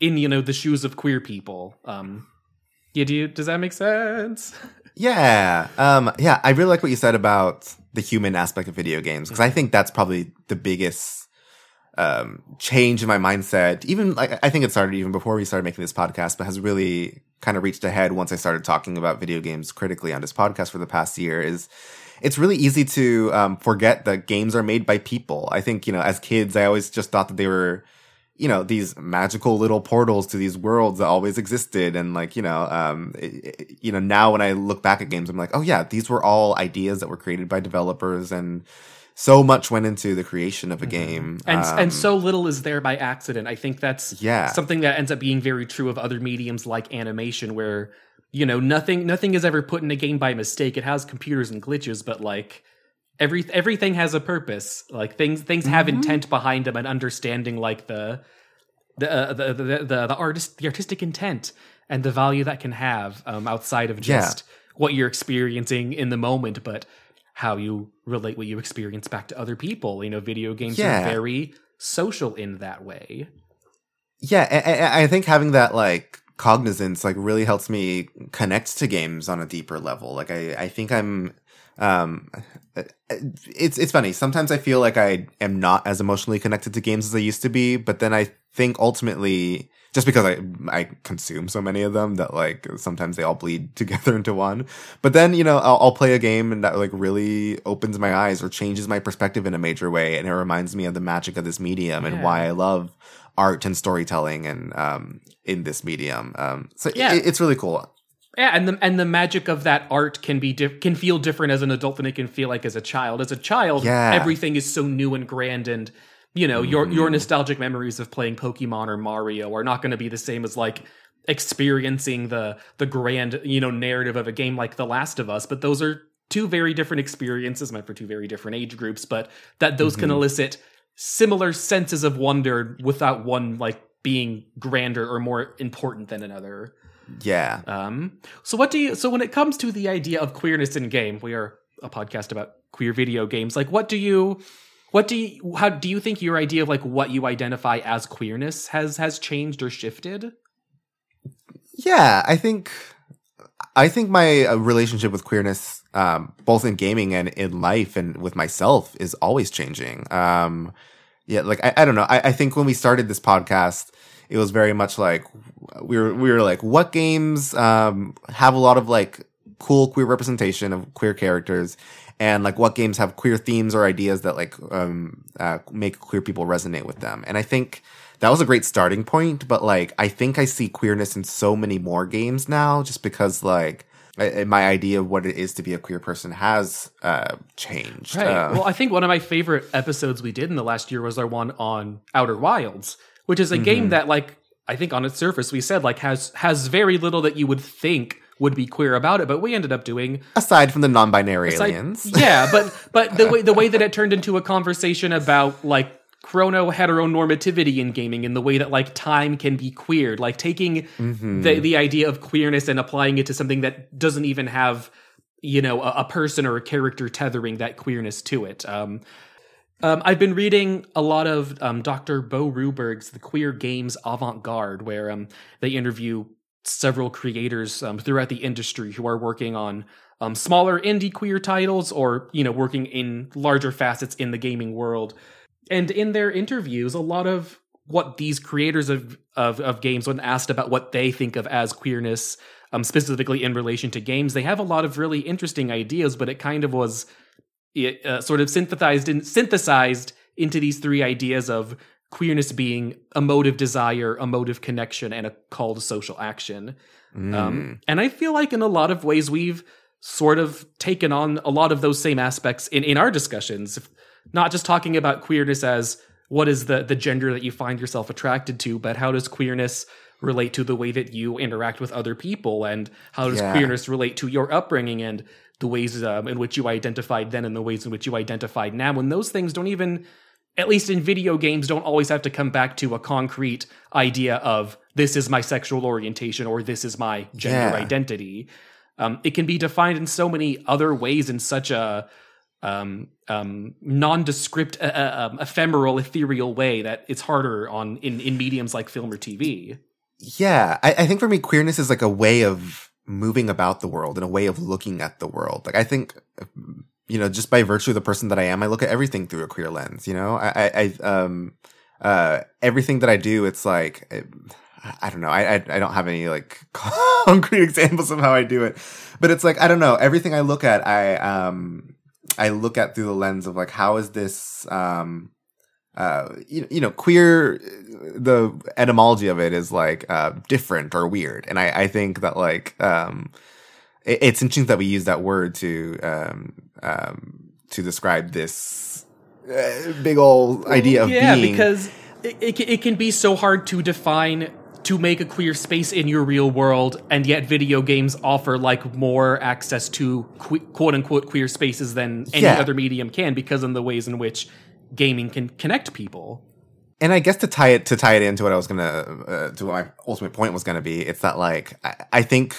in you know the shoes of queer people. Um, yeah, do you, does that make sense? *laughs* Yeah. Um, yeah, I really like what you said about the human aspect of video games because I think that's probably the biggest um, change in my mindset. Even like I think it started even before we started making this podcast, but has really kind of reached a head once I started talking about video games critically on this podcast for the past year. Is it's really easy to um, forget that games are made by people. I think you know, as kids, I always just thought that they were you know these magical little portals to these worlds that always existed and like you know um it- it- you know now when i look back at games i'm like oh yeah these were all ideas that were created by developers and so much went into the creation of a game and Um, and so little is there by accident. I think that's Yeah. something that ends up being very true of other mediums like animation, where you know nothing nothing is ever put in a game by mistake. It has computers and glitches, but like every everything has a purpose. Like things things have Mm-hmm. intent behind them, and understanding like the the uh, the, the the the artist the artistic intent and the value that can have um, outside of Yeah. just what you're experiencing in the moment, but how you relate what you experience back to other people. You know, video games Yeah. are very social in that way. yeah I, I, I think having that like cognizance like really helps me connect to games on a deeper level. Like I, I think I'm, um, it's it's funny. Sometimes I feel like I am not as emotionally connected to games as I used to be, but then I think ultimately just because I I consume so many of them that like sometimes they all bleed *laughs* together into one. But then you know I'll, I'll, play a game and that like really opens my eyes or changes my perspective in a major way, and it reminds me of the magic of this medium yeah. and why I love art and storytelling and um in this medium. Um, so yeah. It, it's really cool. Yeah, and the and the magic of that art can be di- can feel different as an adult than it can feel like as a child. As a child, yeah. everything is so new and grand and you know, your your mm-hmm. nostalgic memories of playing Pokemon or Mario are not going to be the same as like experiencing the the grand, you know, narrative of a game like The Last of Us, but those are two very different experiences meant for two very different age groups, but that those mm-hmm. can elicit similar senses of wonder without one like being grander or more important than another. Yeah. Um so what do you so when it comes to the idea of queerness in game, we are a podcast about queer video games. Like what do you what do you how do you think your idea of like what you identify as queerness has has changed or shifted? Yeah, I think I think my uh, relationship with queerness, um, both in gaming and in life and with myself, is always changing. Um, yeah, like I, I don't know. I, I think when we started this podcast, it was very much like we were we were like, what games um, have a lot of like cool queer representation of queer characters and like what games have queer themes or ideas that like um, uh, make queer people resonate with them. And I think that was a great starting point. But like, I think I see queerness in so many more games now, just because like I, my idea of what it is to be a queer person has uh, changed. Right. Uh, well, I think one of my favorite episodes we did in the last year was our one on Outer Wilds, which is a mm-hmm. game that like I think on its surface we said like has has very little that you would think would be queer about it, but we ended up doing aside from the non-binary aside, aliens. *laughs* yeah, but *laughs* but the way the way that it turned into a conversation about like chrono heteronormativity in gaming in the way that like time can be queered, like taking mm-hmm. the the idea of queerness and applying it to something that doesn't even have you know a, a person or a character tethering that queerness to it. Um, um, I've been reading a lot of um, Dr. Bo Ruberg's The Queer Games Avant Garde, where um, they interview several creators um, throughout the industry who are working on um, smaller indie queer titles or you know working in larger facets in the gaming world. And in their interviews a lot of what these creators of of, of games when asked about what they think of as queerness um, specifically in relation to games they have a lot of really interesting ideas but it kind of was uh, sort of synthesized and synthesized into these three ideas of queerness being a motive desire, a motive connection, and a call to social action. Um, mm. Um, and I feel like in a lot of ways we've sort of taken on a lot of those same aspects in, in our discussions, not just talking about queerness as what is the, the gender that you find yourself attracted to, but how does queerness relate to the way that you interact with other people and how does yeah. queerness relate to your upbringing and the ways um, in which you identified then and the ways in which you identified now when those things don't even at least in video games, don't always have to come back to a concrete idea of this is my sexual orientation or this is my gender yeah. identity. Um, it can be defined in so many other ways in such a um, um, nondescript, uh, uh, um, ephemeral, ethereal way that it's harder on in, in mediums like film or TV. Yeah, I, I think for me, queerness is like a way of moving about the world and a way of looking at the world. Like I think you know, just by virtue of the person that I am, I look at everything through a queer lens. You know, I, I, um, uh, everything that I do, it's like, I don't know. I, I, I don't have any like *laughs* concrete examples of how I do it, but it's like I don't know. Everything I look at, I um, I look at through the lens of like how is this um, uh, you, you know, queer. The etymology of it is like uh, different or weird, and I I think that like um, it, it's interesting that we use that word to um um, to describe this uh, big old idea of yeah, being. because it, it, it can be so hard to define to make a queer space in your real world, and yet video games offer like more access to que- quote unquote queer spaces than any yeah. other medium can because of the ways in which gaming can connect people. And I guess to tie it to tie it into what I was gonna uh, to what my ultimate point was gonna be, it's that like I, I think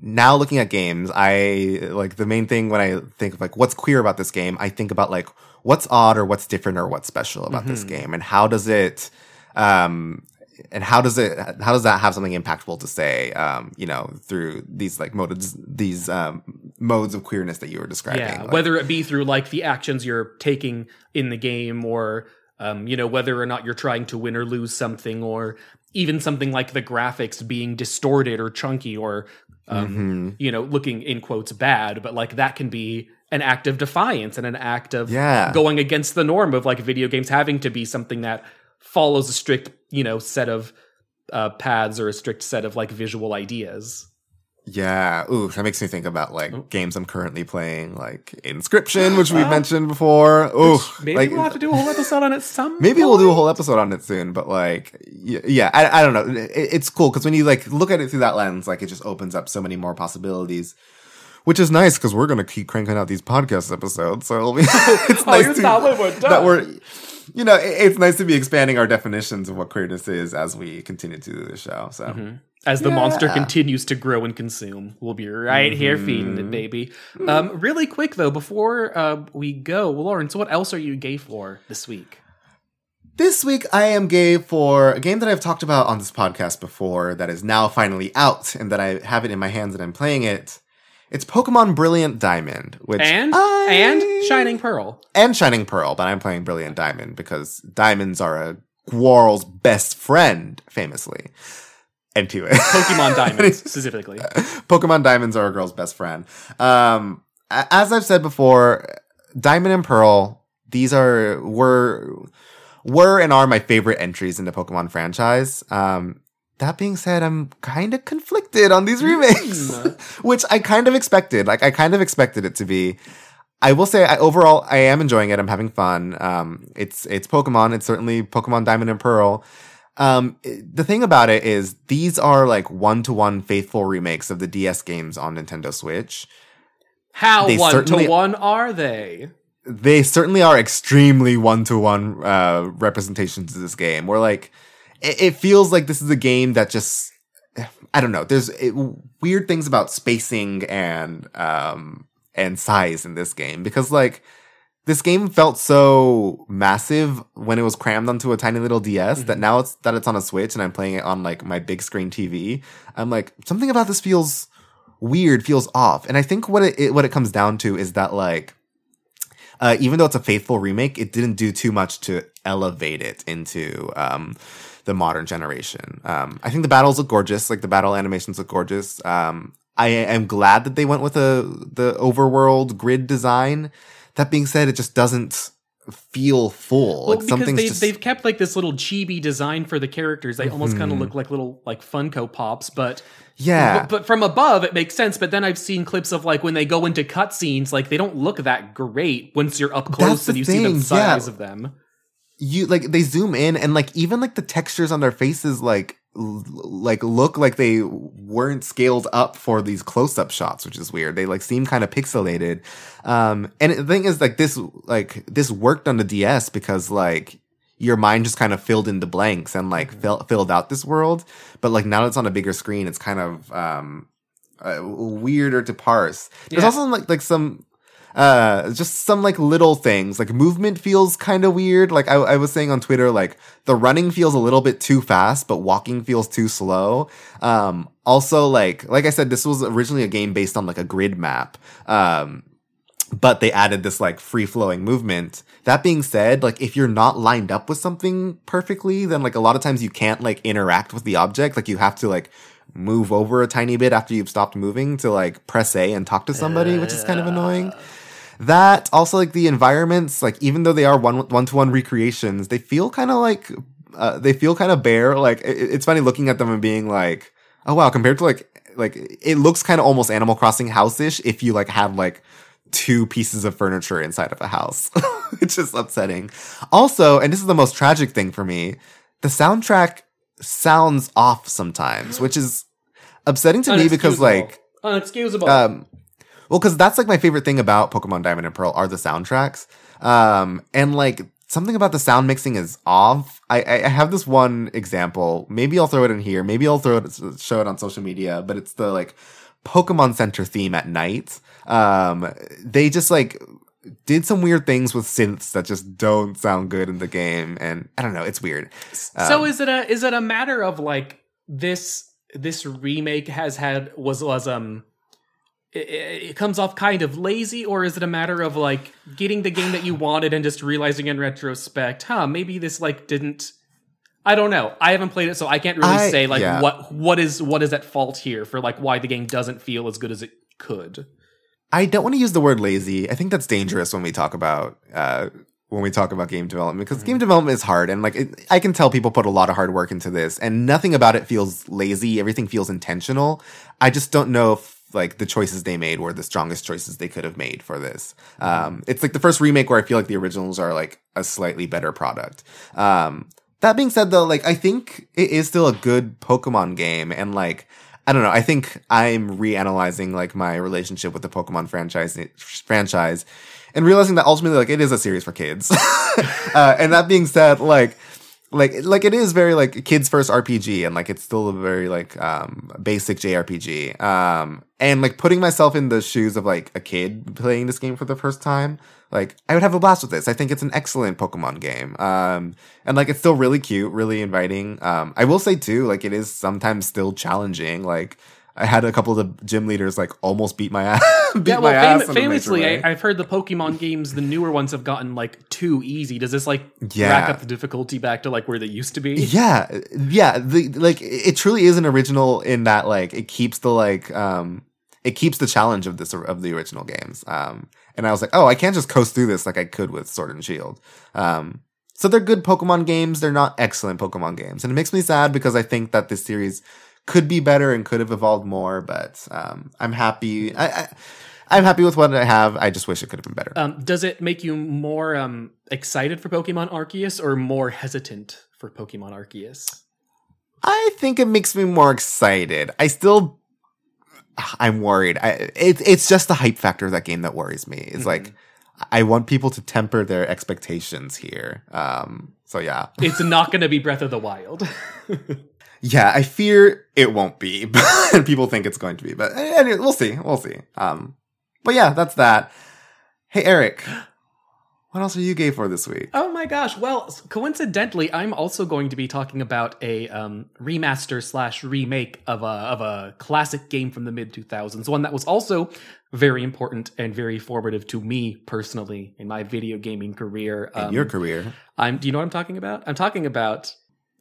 now looking at games, I like the main thing when I think of like what's queer about this game, I think about like what's odd or what's different or what's special about mm-hmm. this game and how does it um and how does it how does that have something impactful to say um you know through these like modes these um modes of queerness that you were describing Yeah, Like, whether it be through like the actions you're taking in the game, or um, you know whether or not you're trying to win or lose something, or even something like the graphics being distorted or chunky, or um, Mm-hmm. you know looking in quotes bad, but like that can be an act of defiance and an act of Yeah. going against the norm of like video games having to be something that follows a strict you know set of uh, paths or a strict set of like visual ideas. Yeah ooh that makes me think about like Oh. games i'm currently playing like Inscryption which we've mentioned before ooh Maybe like, we'll have to do a whole episode on it some. Maybe we'll do a whole episode on it soon, but like, yeah, yeah I, I don't know. It, it's cool because when you like look at it through that lens, like it just opens up so many more possibilities, which is nice because we're gonna keep cranking out these podcast episodes. So it'll be, *laughs* it's Oh, nice to, we were that we're, you know, it, it's nice to be expanding our definitions of what queerness is as we continue to do the show. So Mm-hmm. As the monster Yeah. Mm-hmm. continues to grow and consume, we'll be right here feeding it, baby. Um, really quick though, before uh, we go, Lawrence, what else are you gay for this week? This week, I am gay for a game that I've talked about on this podcast before that is now finally out and that I have it in my hands and I'm playing it. It's Pokemon Brilliant Diamond, which And I- and Shining Pearl. and Shining Pearl, but I'm playing Brilliant Diamond because diamonds are a Quarrel's best friend, famously. And to it. Pokemon *laughs* Diamonds specifically. Pokemon Diamonds are a girl's best friend. Um, as I've said before, Diamond and Pearl, these are were were and are my favorite entries in the Pokemon franchise. Um, that being said, I'm kind of conflicted on these remakes, *laughs* which I kind of expected. Like I kind of expected it to be. I will say, I, overall, I am enjoying it. I'm having fun. Um, it's it's Pokemon. It's certainly Pokemon Diamond and Pearl. Um, the thing about it is these are like one to one faithful remakes of the DS games on Nintendo Switch. How one to one are they? They certainly are extremely one to one uh representations of this game. Where like it, it feels like this is a game that just I don't know. There's it, weird things about spacing and um and size in this game because like this game felt so massive when it was crammed onto a tiny little DS that now it's that it's on a Switch and I'm playing it on like my big screen TV. I'm like something about this feels weird, feels off. And I think what it, it what it comes down to is that like uh, even though it's a faithful remake, it didn't do too much to elevate it into um, the modern generation. Um, I think the battles look gorgeous, like the battle animations look gorgeous. Um, I am glad that they went with a the overworld grid design. That being said, it just doesn't feel full. Well, like because something's they've, just they've kept like this little chibi design for the characters. They almost kind of look like little like Funko Pops, but Mm-hmm. yeah. but, but from above it makes sense. But then I've seen clips of like when they go into cutscenes, like they don't look that great once you're up close and you see the thing, size yeah. of them. you like they zoom in and like even like the textures on their faces like like look like they weren't scaled up for these close-up shots which is weird. They like seem kind of pixelated. Um and the thing is like this like this worked on the ds because like your mind just kind of filled in the blanks and like fill, filled out this world. But like now that it's on a bigger screen it's kind of um uh, weirder to parse. There's Yeah. also like like some uh just some like little things like movement feels kind of weird like I, I was saying on twitter like the running feels a little bit too fast but walking feels too slow um also like like i said this was originally a game based on like a grid map um but they added this like free flowing movement. That being said, like if you're not lined up with something perfectly, then like a lot of times you can't like interact with the object. Like you have to like move over a tiny bit after you've stopped moving to like press A and talk to somebody, which is kind of annoying. That also like the environments, like even though they are one one to one recreations, they feel kind of like uh, they feel kind of bare. Like it, it's funny looking at them and being like, oh wow, compared to like like it looks kind of almost Animal Crossing house ish if you like had like two pieces of furniture inside of a house. *laughs* it's just upsetting. Also, and this is the most tragic thing for me, the soundtrack sounds off sometimes, which is upsetting to me because like unexcusable. um well because that's like my favorite thing about pokemon diamond and pearl are the soundtracks. Um and like something about the sound mixing is off. I i I have this one example. Maybe i'll throw it in here. Maybe i'll throw it show it on social media but it's the like pokemon center theme at night. Um they just like did some weird things with synths that just don't sound good in the game, and I don't know, it's weird. so Um, is it a is it a matter of like this this remake has had was was um it, it comes off kind of lazy or is it a matter of like getting the game that you wanted and just realizing in retrospect huh maybe this like didn't i don't know i haven't played it so i can't really I- say like yeah. what what is what is at fault here for like why the game doesn't feel as good as it could I don't want to use the word lazy. I think that's dangerous when we talk about uh, when we talk about game development because game development is hard, and like it, I can tell people put a lot of hard work into this, and nothing about it feels lazy. Everything feels intentional. I just don't know if like the choices they made were the strongest choices they could have made for this. Um, it's like the first remake where I feel like the originals are like a slightly better product. Um, that being said, though, like I think it is still a good Pokemon game, and like I don't know. I think I'm reanalyzing like my relationship with the Pokemon franchise franchise, and realizing that ultimately, like, it is a series for kids. *laughs* uh, and that being said, like, like, like it is very like kids first RPG, and like it's still a very like um basic JRPG. Um, and like putting myself in the shoes of like a kid playing this game for the first time, like I would have a blast with this. I think it's an excellent Pokemon game. Um, and like it's still really cute, really inviting. Um, I will say too, like it is sometimes still challenging. Like I had a couple of the gym leaders like almost beat my ass. *laughs* beat yeah my well ass fam- in a major famously. I, i've heard the pokemon games the newer ones have gotten like too easy does this like Yeah. rack up the difficulty back to like where they used to be yeah yeah the like it truly is an original in that like it keeps the like um it keeps the challenge of this of the original games um and i was like oh i can't just coast through this like i could with sword and shield um so they're good pokemon games they're not excellent pokemon games and it makes me sad because i think that this series could be better and could have evolved more but um i'm happy i, I i'm happy with what i have i just wish it could have been better Um, does it make you more um, excited for Pokemon Arceus or more hesitant for Pokemon Arceus? I think it makes me more excited. I still, I'm worried. I, it, it's just the hype factor of that game that worries me. It's like I want people to temper their expectations here. Um, so yeah, It's not going to be Breath of the Wild. *laughs* yeah. I fear it won't be, *laughs* and people think it's going to be. But anyway, we'll see. We'll see. Um, but yeah, that's that. Hey Eric, what else are you gay for this week? oh my gosh! Well, coincidentally, I'm also going to be talking about a um, remaster slash remake of a of a classic game from the mid 2000s, one that was also very important and very formative to me personally in my video gaming career. In Um, your career, I'm. Do you know what I'm talking about? I'm talking about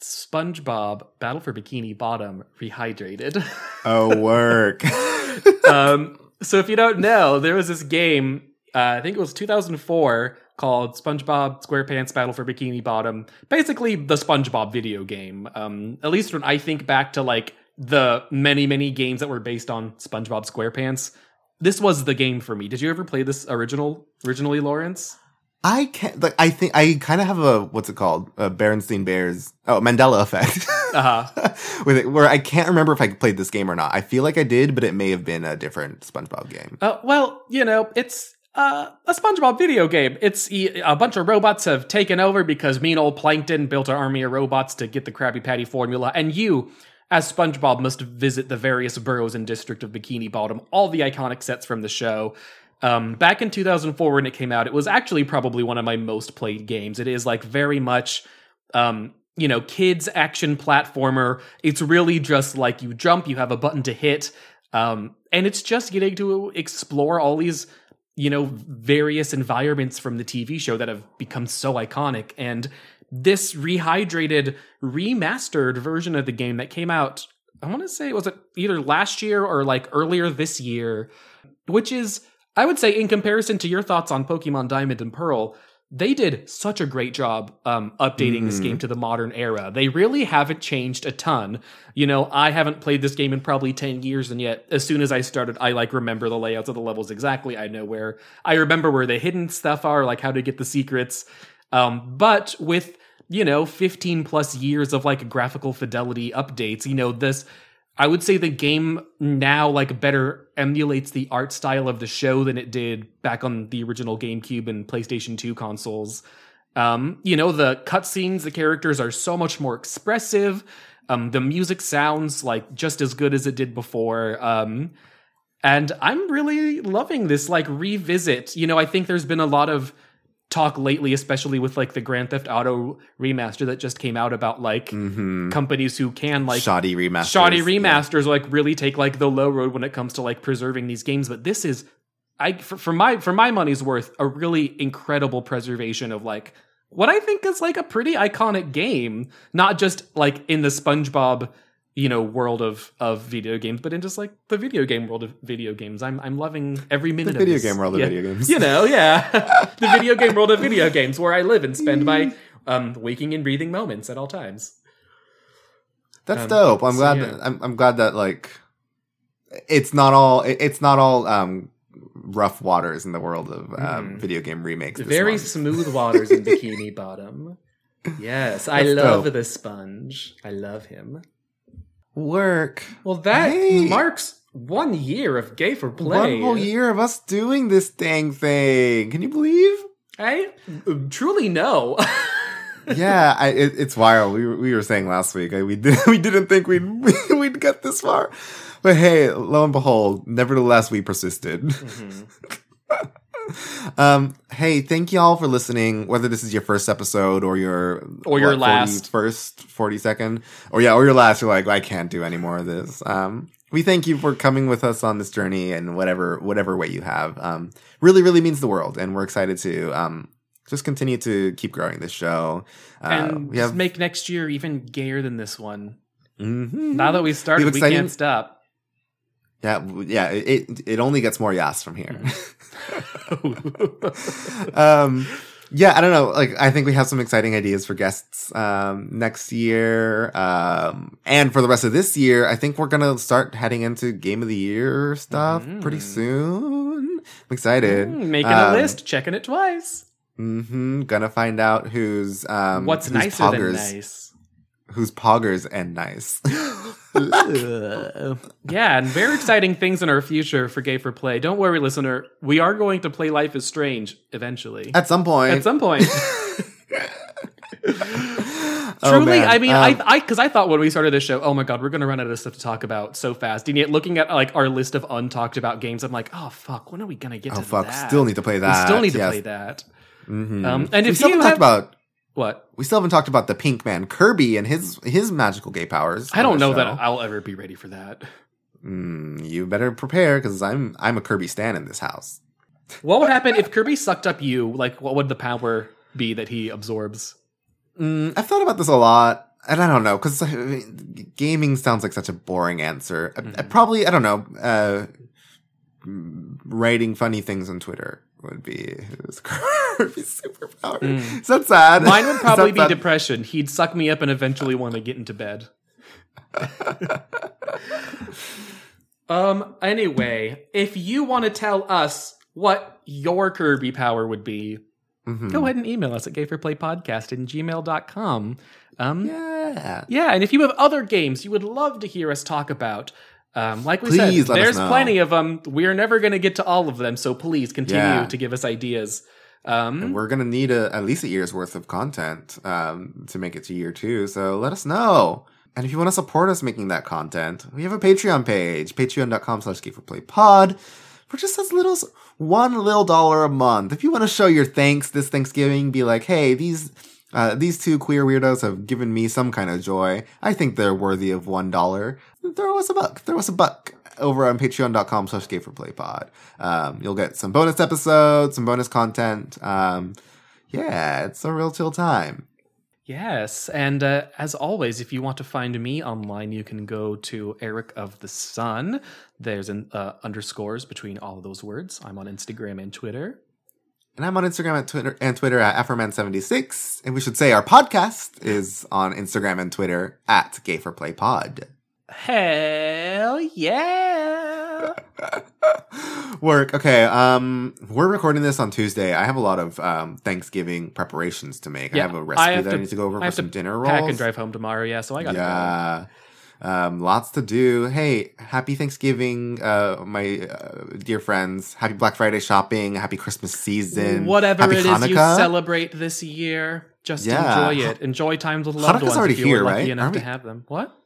SpongeBob Battle for Bikini Bottom rehydrated. oh work. *laughs* *laughs* um, so if you don't know, there was this game. Uh, I think it was 2004 called SpongeBob SquarePants Battle for Bikini Bottom. Basically, the SpongeBob video game. Um, at least when I think back to like the many many games that were based on SpongeBob SquarePants, this was the game for me. Did you ever play this original originally, Lawrence? I can't. Like, I think I kind of have a what's it called? A Berenstein Bears. Oh, Mandela effect. *laughs* Uh huh. With it, where I can't remember if I played this game or not. I feel like I did, but it may have been a different SpongeBob game. Uh, well, you know, it's uh, a SpongeBob video game. It's a bunch of robots have taken over because mean old Plankton built an army of robots to get the Krabby Patty formula, and you, as SpongeBob, must visit the various boroughs and district of Bikini Bottom, all the iconic sets from the show. Um, back in 2004 when it came out, it was actually probably one of my most played games. It is like very much um, you know, kids action platformer. It's really just like you jump, you have a button to hit, um, and it's just getting to explore all these, you know, various environments from the TV show that have become so iconic. And this rehydrated, remastered version of the game that came out, I want to say, was it either last year or like earlier this year, which is, I would say, in comparison to your thoughts on Pokemon Diamond and Pearl, they did such a great job um, updating this game to the modern era. They really haven't changed a ton. You know, I haven't played this game in probably 10 years, and yet as soon as I started, I like remember the layouts of the levels exactly. I know where, I remember where the hidden stuff are, like how to get the secrets. Um, but with, you know, 15 plus years of like graphical fidelity updates, you know, this, I would say the game now like better emulates the art style of the show than it did back on the original GameCube and PlayStation 2 consoles. Um, you know, the cutscenes, the characters are so much more expressive. Um, the music sounds like just as good as it did before. Um, and I'm really loving this like revisit. You know, I think there's been a lot of talk lately, especially with like the Grand Theft Auto remaster that just came out about like mm-hmm. companies who can like Shoddy remasters. shoddy Yeah. remasters like really take like the low road when it comes to like preserving these games but this is i for, for my for my money's worth a really incredible preservation of like what i think is like a pretty iconic game not just like in the spongebob you know world of of video games but in just like the video game world of video games i'm i'm loving every minute video of this. game world of Yeah. video games. you know yeah *laughs* *laughs* the video game world of video games where i live and spend my um waking and breathing moments at all times That's Um, dope. I'm so, glad. yeah. That, I'm, I'm glad that like it's not all. It's not all um, rough waters in the world of um, Mhm. video game remakes. Very month. smooth waters in *laughs* Bikini Bottom. Yes, I love dope. the sponge. I love him. Work. Well, that Hey. marks one year of Gay for Play. One whole year of us doing this dang thing. Can you believe? I uh, truly know. *laughs* yeah, I, it, it's wild. We were, we were saying last week we did *laughs* we didn't think we'd *laughs* we'd get this far, but hey, lo and behold, nevertheless we persisted. Mm-hmm. *laughs* um, hey, thank y'all for listening. Whether this is your first episode or your Or your last. first forty second, or yeah, or your last, you're like I can't do any more of this. Um, we thank you for coming with us on this journey and whatever whatever way you have. Um, really, really means the world, and we're excited to um just continue to keep growing this show. Uh, and we just have make next year even gayer than this one. Mhm. Now that we started, We we can't stop. yeah, yeah. It it- it only gets more yas from here. *laughs* *laughs* um, yeah, I don't know. Like, I think we have some exciting ideas for guests um, next year, um, and for the rest of this year. I think we're gonna start heading into game of the year stuff pretty soon. I'm excited. Mm, Making Um, a list, checking it twice. Mm-hmm. Gonna find out who's um, What's who's nicer poggers, than nice? Who's poggers and nice. *laughs* Yeah, and very exciting things in our future for Gay for Play. Don't worry, listener. We are going to play Life is Strange eventually. At some point. At some point. *laughs* Oh, Truly, man. I mean, Um, I, I, because I thought when we started this show, oh my god, we're gonna run out of stuff to talk about so fast. And yet, looking at like our list of untalked about games, I'm like, oh fuck, when are we gonna get Oh to fuck! that? Still need to play that. We still need to yes. play that. Mhm. Um, and we if still you haven't have talked about what, we still haven't talked about the Pink Man Kirby and his his magical gay powers. I don't know that. I'll ever be ready for that. Mm, you better prepare because I'm I'm a Kirby stan in this house. What would happen if Kirby sucked up you? Like, what would the power be that he absorbs? Mm, I've thought about this a lot, and I don't know because gaming sounds like such a boring answer. I- I Mm-hmm. probably I don't know. Uh, writing funny things on Twitter would be his *laughs* Kirby superpower. Is that sad? Mm. Mine would *laughs* probably be sad? depression. He'd suck me up and eventually want to get into bed. *laughs* um. Anyway, if you want to tell us what your Kirby power would be, Mhm. go ahead and email us at gayforplaypodcast in gmail.com. Um, Yeah. yeah, and if you have other games you would love to hear us talk about, um, like we Please said, there's plenty of them. We're never going to get to all of them, so please continue Yeah. to give us ideas. Um, And we're gonna need a, at least a year's worth of content um, to make it to year two. So let us know. And if you want to support us making that content, we have a Patreon page, patreon.com slash pod for just as little as one little dollar a month. If you want to show your thanks this Thanksgiving, be like, hey, these uh, these two queer weirdos have given me some kind of joy. I think they're worthy of one dollar. Throw us a buck. Throw us a buck over on patreon.com slash gay for play pod. Um, you'll get some bonus episodes, some bonus content. Um, yeah, it's a real chill time. Yes, and uh, as always, if you want to find me online, you can go to Eric of the Sun. There's an uh, underscores between all those words. I'm on Instagram and Twitter. And I'm on Instagram and Twitter and Twitter at Afroman76. And we should say our podcast is on Instagram and Twitter at Gay for Play Pod. Hell yeah! *laughs* Work. Okay. Um, we're recording this on Tuesday. I have a lot of um Thanksgiving preparations to make. Yeah, I have a recipe that I need to go over I for have some to dinner rolls. Pack and drive home tomorrow. Yeah, so I got to yeah. Um, lots to do. Hey, happy Thanksgiving, uh, my uh, dear friends. Happy Black Friday shopping. Happy Christmas season. Whatever happy it is you celebrate this year, just Yeah. enjoy it. Enjoy times with loved Hanukkah's ones already if you here, lucky right? enough Aren't to we- have them. What?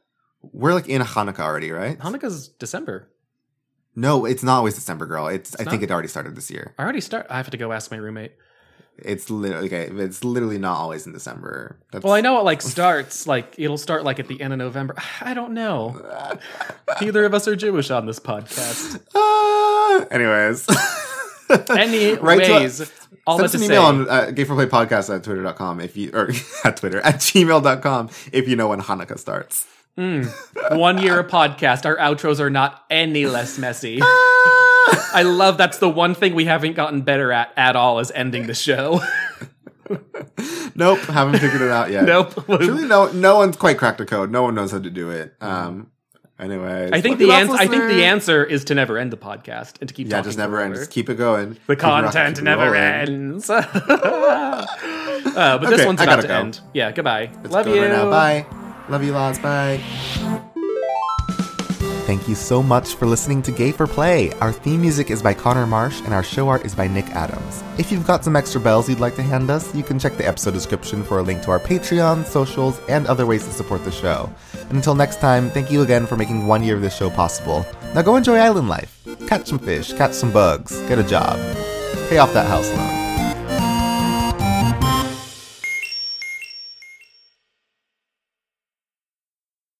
We're like in Hanukkah already, right? Hanukkah's December. No, it's not always December, girl. It's, I think it already started this year. I already start. I have to go ask my roommate. It's literally okay. It's literally not always in December. That's, Well, I know it like starts like it'll start like at the end of November. *sighs* I don't know. *laughs* Neither of us are Jewish on this podcast. Ah, anyways, *laughs* Anyways, *laughs* Right all send us an say. email on uh, gayforplaypodcast at twitter.com if you or at twitter at gmail.com if you know when Hanukkah starts. one year a podcast. Our outros are not any less messy. I love that's the one thing we haven't gotten better at at all is ending the show. *laughs* Nope, haven't figured it out yet. nope. Truly, no, no one's quite cracked the code. No one knows how to do it. Um, anyway, I think the answer. I think the answer is to never end the podcast and to keep Yeah, just never end. Just keep it going. The Keep it rocking, content never rolling. ends. *laughs* uh, but this Okay, one's about gotta go. end. Yeah, goodbye. It's Love you. right. Bye. Love you, lots. Bye. Thank you so much for listening to Gay for Play. Our theme music is by Connor Marsh and our show art is by Nick Adams. If you've got some extra bells you'd like to hand us, you can check the episode description for a link to our Patreon, socials, and other ways to support the show. And until next time, thank you again for making one year of this show possible. Now go enjoy island life. Catch some fish, catch some bugs, get a job, pay off that house loan.